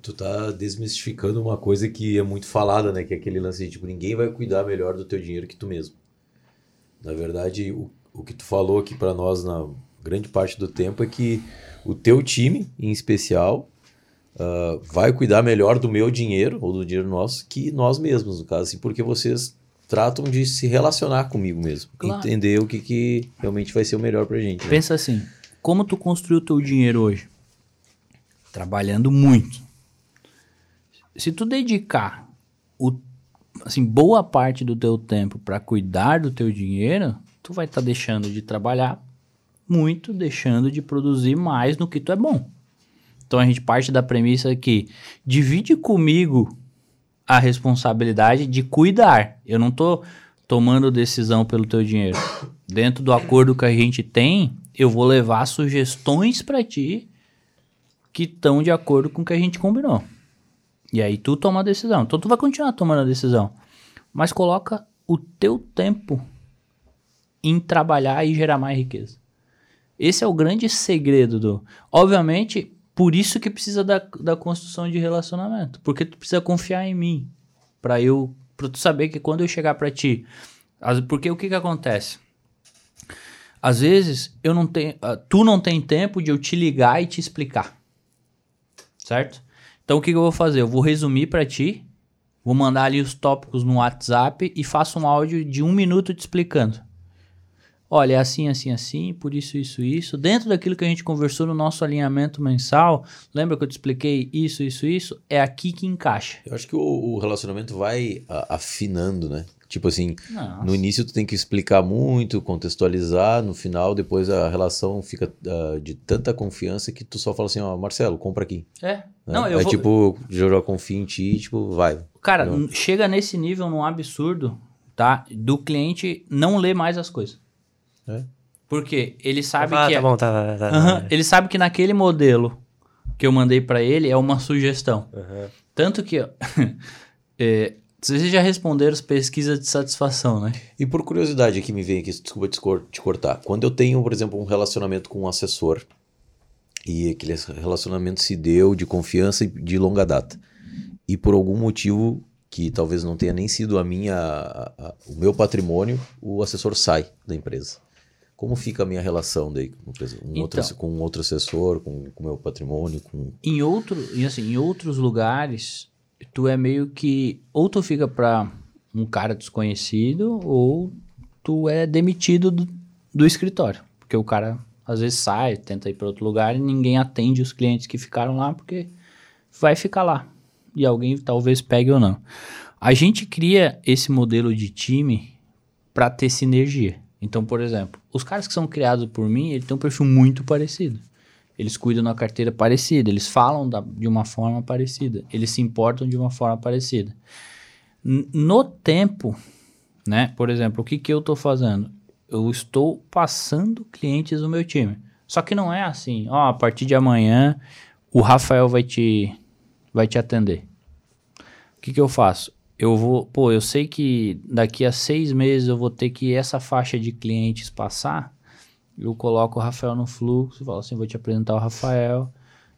Tu tá desmistificando uma coisa que é muito falada, né? Que é aquele lance de, tipo, ninguém vai cuidar melhor do teu dinheiro que tu mesmo. Na verdade, o, o que tu falou aqui pra nós na grande parte do tempo é que o teu time, em especial, ah, vai cuidar melhor do meu dinheiro, ou do dinheiro nosso, que nós mesmos, no caso, assim, porque vocês tratam de se relacionar comigo mesmo. Claro. Entender o que, que realmente vai ser o melhor pra gente. né? Pensa assim, como tu construiu o teu dinheiro hoje? Trabalhando muito. Se tu dedicar o, assim, boa parte do teu tempo para cuidar do teu dinheiro, tu vai estar deixando de trabalhar muito, deixando de produzir mais no que tu é bom. Então a gente parte da premissa que divide comigo a responsabilidade de cuidar. Eu não tô tomando decisão pelo teu dinheiro. Dentro do acordo que a gente tem, eu vou levar sugestões para ti que estão de acordo com o que a gente combinou. E aí tu toma a decisão. Então tu vai continuar tomando a decisão. Mas coloca o teu tempo em trabalhar e gerar mais riqueza. Esse é o grande segredo do. Obviamente, por isso que precisa da, da construção de relacionamento. Porque tu precisa confiar em mim. Pra eu. Pra tu saber que quando eu chegar pra ti. as- Porque o que que acontece? Às vezes, eu não tenho. ah, tu não tem tempo de eu te ligar e te explicar. Certo? Então o que, que eu vou fazer? Eu vou resumir pra ti. Vou mandar ali os tópicos no WhatsApp e faço um áudio de um minuto te explicando. Olha, é assim, assim, assim, por isso, isso, isso. Dentro daquilo que a gente conversou no nosso alinhamento mensal, lembra que eu te expliquei isso, isso, isso? É aqui que encaixa. Eu acho que o, o relacionamento vai afinando, né? Tipo assim, Nossa. no início tu tem que explicar muito, contextualizar, no final depois a relação fica ah, de tanta confiança que tu só fala assim, ó, Marcelo, compra aqui. É. né? Não, eu é vou... tipo, eu já confio em ti, tipo, vai. Cara, n- chega nesse nível num absurdo, tá? Do cliente não ler mais as coisas. É. Porque ele sabe ah, que... tá é- bom, tá, tá, tá, tá. Ele sabe que naquele modelo que eu mandei para ele é uma sugestão. Aham. Tanto que é, vocês já responderam as pesquisas de satisfação, né? E por curiosidade aqui me vem aqui, desculpa te cortar. Quando eu tenho, por exemplo, um relacionamento com um assessor e aquele relacionamento se deu de confiança e de longa data e por algum motivo que talvez não tenha nem sido a minha, a- a- o meu patrimônio, o assessor sai da empresa. Como fica a minha relação daí com, um outro, Então. com um outro assessor, com o meu patrimônio, com Em outro, assim, em outros lugares, tu é meio que ou tu fica pra um cara desconhecido ou tu é demitido do, do escritório, porque o cara às vezes sai, tenta ir para outro lugar e ninguém atende os clientes que ficaram lá porque vai ficar lá e alguém talvez pegue ou não. A gente cria esse modelo de time para ter sinergia. Então, por exemplo, os caras que são criados por mim, ele tem um perfil muito parecido. Eles cuidam da carteira parecida, eles falam da- de uma forma parecida, eles se importam de uma forma parecida. N- No tempo, né? Por exemplo, o que, que eu estou fazendo? Eu estou passando clientes do meu time. Só que não é assim, ó, a partir de amanhã o Rafael vai te, vai te atender. O que, que eu faço? Eu vou, pô, eu sei que daqui a seis meses eu vou ter que essa faixa de clientes passar eu coloco o Rafael no fluxo, falo assim, vou te apresentar o Rafael,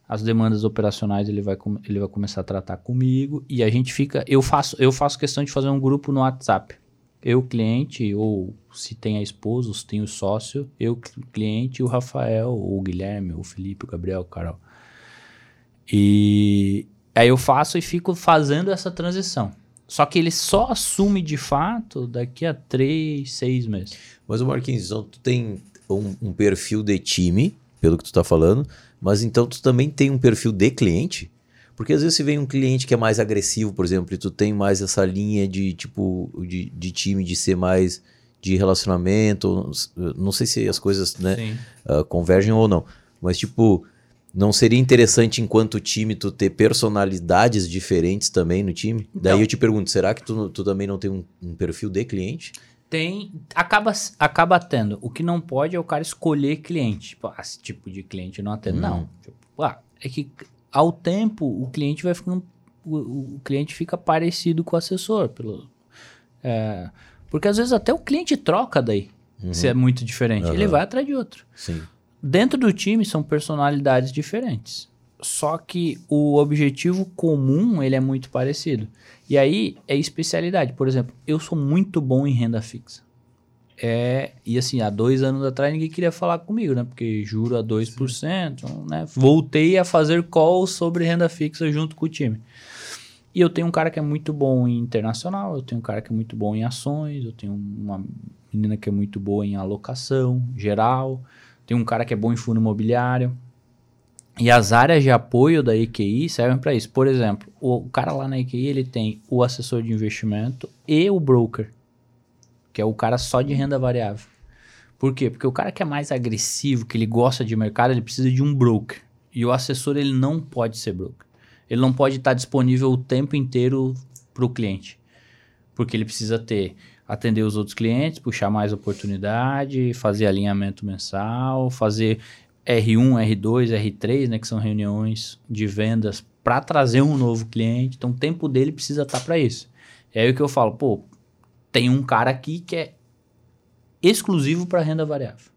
as demandas operacionais ele vai, ele vai começar a tratar comigo e a gente fica, eu faço, eu faço questão de fazer um grupo no WhatsApp. Eu, cliente, ou se tem a esposa, se tem o sócio, eu, cl- cliente, o Rafael, ou o Guilherme, o Felipe, o Gabriel, o Carol. E aí eu faço e fico fazendo essa transição. Só que ele só assume de fato daqui a três, seis meses. Mas o Marquinhos, então tu tem um, um perfil de time, pelo que tu tá falando, mas então tu também tem um perfil de cliente? Porque às vezes se vem um cliente que é mais agressivo, por exemplo, e tu tem mais essa linha de tipo de, de time, de ser mais de relacionamento, não sei se as coisas né, ah, convergem ou não, mas tipo, não seria interessante enquanto time tu ter personalidades diferentes também no time? Daí eu te pergunto, será que tu, tu também não tem um, um perfil de cliente? Tem. Acaba, acaba tendo. O que não pode é o cara escolher cliente. Tipo, ah, esse tipo de cliente eu não atendo. Uhum. Não. Tipo, ah, é que ao tempo o cliente vai ficando. O, o cliente fica parecido com o assessor. Pelo, é, porque às vezes até o cliente troca daí. Se é muito diferente. Ele Uhum. vai atrás de outro. Sim. Dentro do time são personalidades diferentes. Só que o objetivo comum ele é muito parecido. E aí é especialidade. Por exemplo, eu sou muito bom em renda fixa. É, e assim, há dois anos atrás ninguém queria falar comigo, né? Porque juro a 2%, né? Voltei a fazer calls sobre renda fixa junto com o time. E eu tenho um cara que é muito bom em internacional, eu tenho um cara que é muito bom em ações, eu tenho uma menina que é muito boa em alocação geral, tem um cara que é bom em fundo imobiliário. E as áreas de apoio da EQI servem para isso. Por exemplo, o cara lá na EQI ele tem o assessor de investimento e o broker, que é o cara só de renda variável. Por quê? Porque o cara que é mais agressivo, que ele gosta de mercado, ele precisa de um broker. E o assessor ele não pode ser broker. Ele não pode estar disponível o tempo inteiro para o cliente. Porque ele precisa ter atender os outros clientes, puxar mais oportunidade, fazer alinhamento mensal, fazer R1, R2, R3, né, que são reuniões de vendas para trazer um novo cliente. Então, o tempo dele precisa estar para isso. É aí o que eu falo, pô, tem um cara aqui que é exclusivo para renda variável.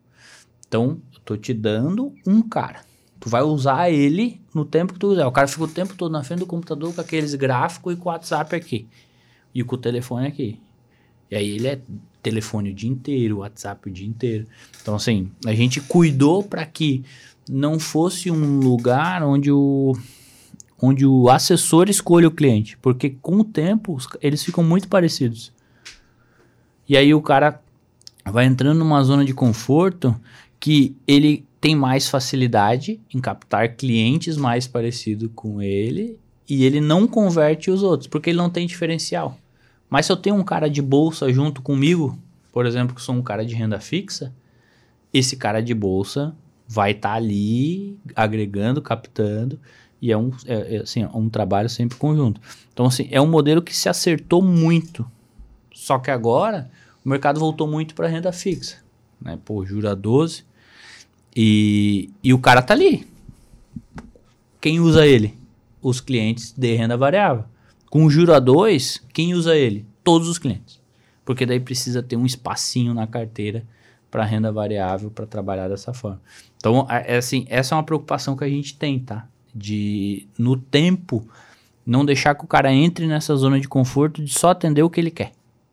Então, eu tô te dando um cara. Tu vai usar ele no tempo que tu usar. O cara fica o tempo todo na frente do computador com aqueles gráficos e com o WhatsApp aqui. E com o telefone aqui. E aí ele é telefone o dia inteiro, WhatsApp o dia inteiro. Então, assim, a gente cuidou para que não fosse um lugar onde o, onde o assessor escolha o cliente. Porque com o tempo eles ficam muito parecidos. E aí o cara vai entrando numa zona de conforto que ele tem mais facilidade em captar clientes mais parecidos com ele e ele não converte os outros, porque ele não tem diferencial. Mas se eu tenho um cara de bolsa junto comigo, por exemplo, que sou um cara de renda fixa, esse cara de bolsa vai estar ali agregando, captando, e é um, é, é, assim, é um trabalho sempre conjunto. Então, assim, é um modelo que se acertou muito. Só que agora o mercado voltou muito para renda fixa. Né? Pô, jura 12. E, e o cara tá ali. quem usa ele? Os clientes de renda variável. Com o Juro A2, quem usa ele? Todos os clientes. Porque daí precisa ter um espacinho na carteira para renda variável para trabalhar dessa forma. Então, é assim, essa é uma preocupação que a gente tem, tá? De no tempo não deixar que o cara entre nessa zona de conforto de só atender o que ele quer.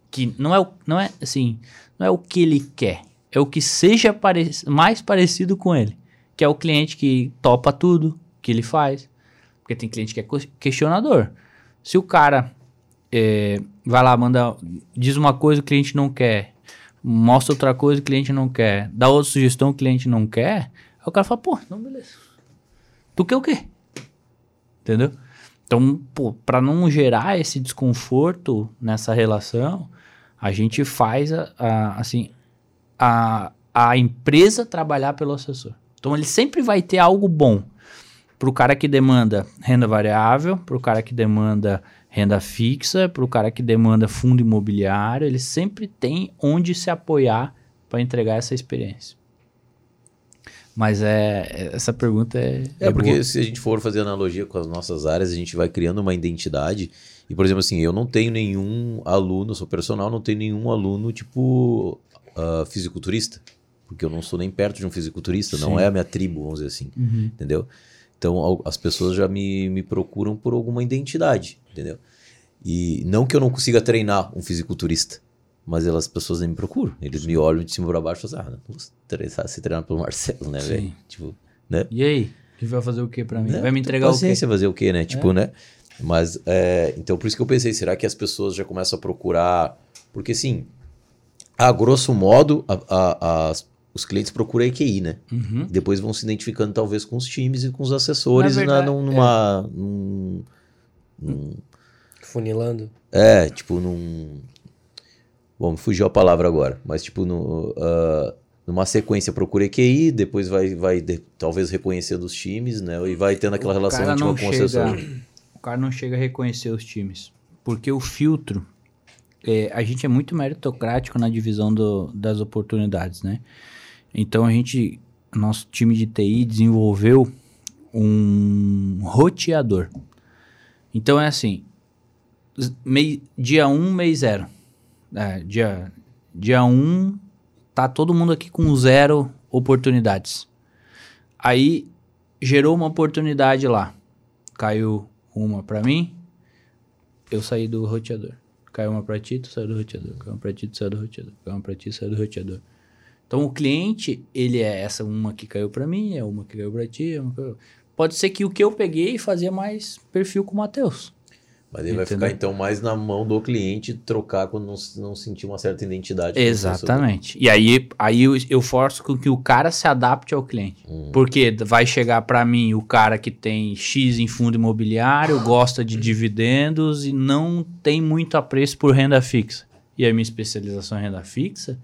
Que não é o, não é assim, não é o que ele quer, é o que seja pare mais parecido com ele, que é o cliente que topa tudo que ele faz, porque tem cliente que é questionador. Se o cara é, vai lá, manda, diz uma coisa o cliente não quer, mostra outra coisa o cliente não quer, dá outra sugestão o cliente não quer, aí o cara fala, pô, não, beleza. Tu quer o quê? Entendeu? Então, pô, para não gerar esse desconforto nessa relação, a gente faz a, a, assim a, a empresa trabalhar pelo assessor. Então ele sempre vai ter algo bom para o cara que demanda renda variável, para o cara que demanda renda fixa, para o cara que demanda fundo imobiliário, ele sempre tem onde se apoiar para entregar essa experiência. Mas é essa pergunta é. É, é porque boa. se a gente for fazer analogia com as nossas áreas, a gente vai criando uma identidade. E, por exemplo, assim, eu não tenho nenhum aluno, sou personal, não tenho nenhum aluno tipo uh, fisiculturista. Porque eu não sou nem perto de um fisiculturista, Sim. não é a minha tribo, vamos dizer assim. Uhum. Entendeu? Então as pessoas já me, me procuram por alguma identidade, entendeu? E não que eu não consiga treinar um fisiculturista, mas elas, as pessoas nem me procuram. Eles me olham de cima para baixo e falam assim, ah, não vou treinar, ser treinado pelo Marcelo, né, velho? Tipo, né? E aí? Ele vai fazer o que para mim? Né? Vai me entregar o quê? fazer o quê, né? Tipo, é. né? Mas, é, então por isso que eu pensei, será que as pessoas já começam a procurar... Porque, assim, a grosso modo, a, a, a, os clientes procuram a EQI, né? Uhum. Depois vão se identificando talvez com os times e com os assessores na verdade, na, numa... É. Num, num, Funilando. É, tipo num... Bom, me fugiu a palavra agora, mas tipo no, uh, numa sequência procura EQI, depois vai, vai de, talvez reconhecer dos times, né? E vai tendo aquela o relação íntima com o assessor. O cara não chega a reconhecer os times, porque o filtro é, a gente é muito meritocrático na divisão do, das oportunidades, né? Então a gente, nosso time de TI desenvolveu um roteador. Então é assim, mei, dia 1, um, mês 0. É, dia, dia 1, um, tá todo mundo aqui com zero oportunidades. Aí gerou uma oportunidade lá. Caiu uma para mim, eu saí do roteador. Caiu uma pra ti, tu saiu do roteador. Caiu uma pra ti, tu saiu do roteador. Caiu uma pra ti, saiu do roteador. Então o cliente, ele é essa uma que caiu para mim, é uma que caiu para ti, é uma que... Pode ser que o que eu peguei fazia mais perfil com o Matheus. Mas ele Entendeu? vai ficar então mais na mão do cliente trocar quando não, não sentir uma certa identidade. Exatamente. E aí, aí eu, eu, forço com que o cara se adapte ao cliente. Hum. Porque vai chegar para mim o cara que tem X em fundo imobiliário, gosta de dividendos e não tem muito apreço por renda fixa. E a minha especialização é renda fixa,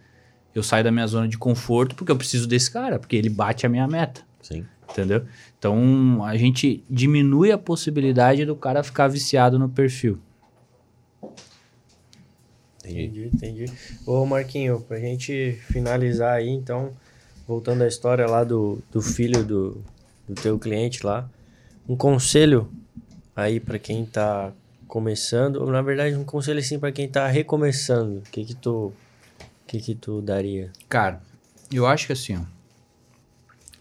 eu saio da minha zona de conforto porque eu preciso desse cara, porque ele bate a minha meta. Sim. Entendeu? Então a gente diminui a possibilidade do cara ficar viciado no perfil. Entendi, entendi. Ô Marquinho, pra gente finalizar aí, então, voltando à história lá do, do filho do, do teu cliente lá, um conselho aí para quem tá começando, ou na verdade um conselho assim para quem tá recomeçando, o que que tu que que tu daria? Cara, eu acho que assim, ó,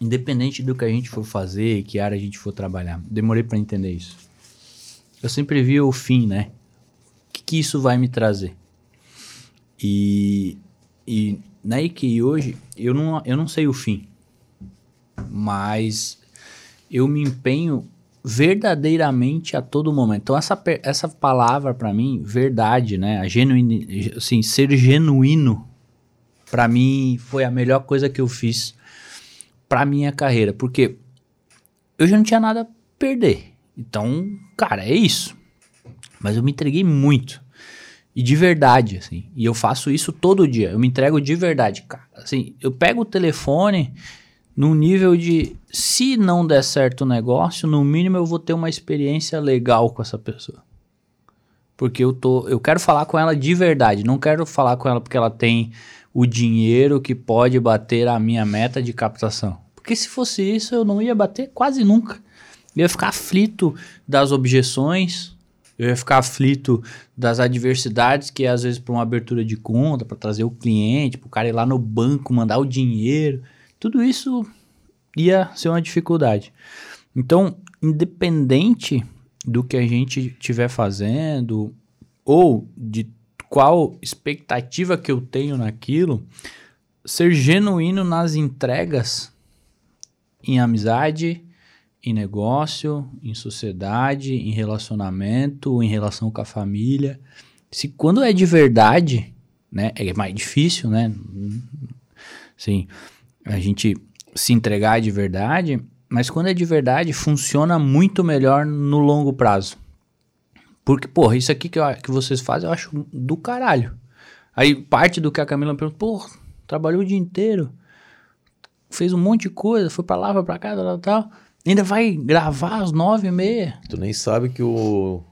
independente do que a gente for fazer, que área a gente for trabalhar, demorei para entender isso. Eu sempre vi o fim, né? O que, que isso vai me trazer? E, e na IKEA hoje, eu não, eu não sei o fim, mas eu me empenho verdadeiramente a todo momento. Então essa, essa palavra para mim, verdade, né? A assim, ser genuíno para mim foi a melhor coisa que eu fiz para minha carreira, porque eu já não tinha nada a perder. Então, cara, é isso. Mas eu me entreguei muito. E de verdade, assim. E eu faço isso todo dia. Eu me entrego de verdade, cara. Assim, eu pego o telefone num nível de se não der certo o negócio, no mínimo eu vou ter uma experiência legal com essa pessoa. Porque eu tô, eu quero falar com ela de verdade, não quero falar com ela porque ela tem o dinheiro que pode bater a minha meta de captação. Porque se fosse isso, eu não ia bater quase nunca. Eu ia ficar aflito das objeções, eu ia ficar aflito das adversidades que às vezes para uma abertura de conta, para trazer o cliente, para o cara ir lá no banco, mandar o dinheiro, tudo isso ia ser uma dificuldade. Então, independente do que a gente estiver fazendo ou de qual expectativa que eu tenho naquilo, ser genuíno nas entregas em amizade, em negócio, em sociedade, em relacionamento, em relação com a família. Se quando é de verdade, né, é mais difícil, né? Sim, a gente se entregar de verdade, mas quando é de verdade, funciona muito melhor no longo prazo. Porque, porra, isso aqui que, eu, que vocês fazem eu acho do caralho. Aí parte do que a Camila perguntou, porra, trabalhou o dia inteiro, fez um monte de coisa, foi pra lá, foi pra cá, tal, tal. Ainda vai gravar às nove e meia. Tu nem sabe que o,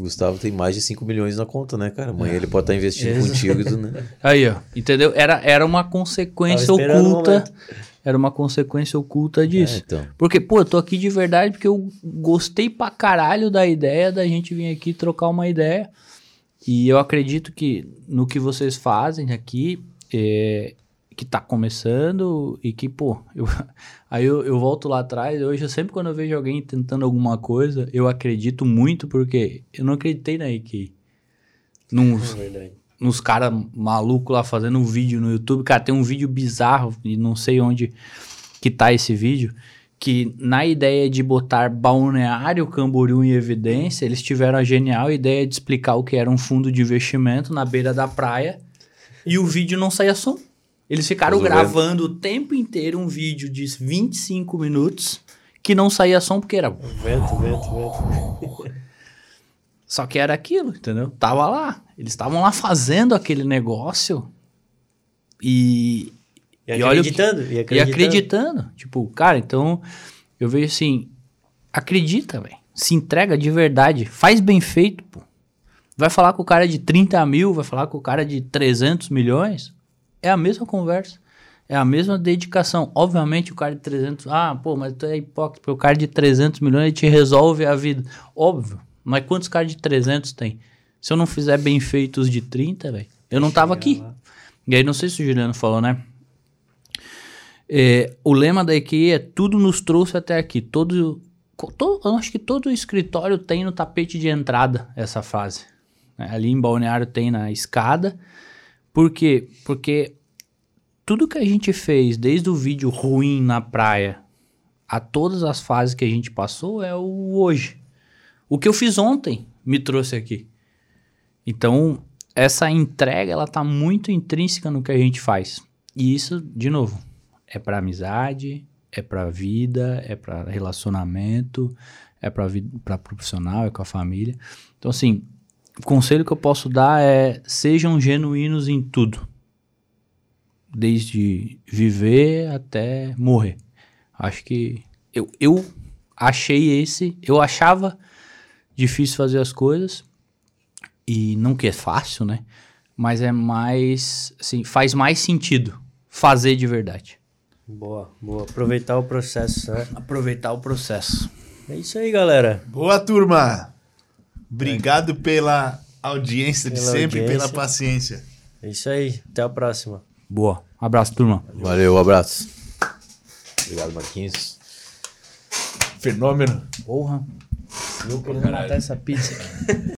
Gustavo tem mais de 5 milhões na conta, né, cara? Amanhã ele pode estar investindo Exato. contigo, né? Aí, ó, entendeu? Era, era uma consequência oculta. momento. Era uma consequência oculta disso. É, então. Porque, pô, eu tô aqui de verdade porque eu gostei pra caralho da ideia da gente vir aqui trocar uma ideia. E eu acredito que no que vocês fazem aqui, é, que tá começando e que, pô, eu- aí eu, eu volto lá atrás. Hoje, eu sempre quando eu vejo alguém tentando alguma coisa, eu acredito muito porque eu não acreditei na IKEA. Num, É verdade. Nos caras malucos lá fazendo um vídeo no YouTube. Cara, tem um vídeo bizarro e não sei onde que tá esse vídeo. Que na ideia de botar Balneário Camboriú em evidência, eles tiveram a genial ideia de explicar o que era um fundo de investimento na beira da praia e o vídeo não saía som. Eles ficaram Resolvendo. gravando o tempo inteiro um vídeo de 25 minutos que não saía som porque era Vento, vento, vento. Só que era aquilo, entendeu? Tava lá. Eles estavam lá fazendo aquele negócio e, E E acreditando. E e acreditando. acreditando. Tipo, cara, então eu vejo assim: acredita, velho. Se entrega de verdade. Faz bem feito, pô. Vai falar com o cara de 30 mil, vai falar com o cara de 300 milhões. É a mesma conversa. É a mesma dedicação. Obviamente, o cara de 300... Ah, pô, mas tu é hipócrita. Porque o cara de 300 milhões ele te resolve a vida. Óbvio. Mas quantos caras de 300 tem? Se eu não fizer bem feito os de 30, velho, eu não tava aqui. E aí, não sei se o Juliano falou, né? É, o lema da IKEA é tudo nos trouxe até aqui. Todo, eu acho que todo escritório tem no tapete de entrada essa frase. né? Ali em Balneário tem na escada. Por quê? Porque tudo que a gente fez, desde o vídeo ruim na praia a todas as fases que a gente passou, é o hoje. O que eu fiz ontem me trouxe aqui. Então, essa entrega, ela tá muito intrínseca no que a gente faz. E isso, de novo, é para amizade, é para vida, é para relacionamento, é para para profissional, é com a família. Então assim, o conselho que eu posso dar é sejam genuínos em tudo. Desde viver até morrer. Acho que eu, eu achei esse, eu achava difícil fazer as coisas e não que é fácil, né? Mas é mais, assim, faz mais sentido fazer de verdade. Boa, boa. Aproveitar o processo, né? Aproveitar o processo. É isso aí, galera. Boa, turma! Obrigado pela audiência de Pela sempre e pela audiência. paciência. É isso aí. Até a próxima. Boa. Abraço, turma. Valeu, abraço. Obrigado, Marquinhos. Fenômeno. Porra. Eu querendo matar essa pizza.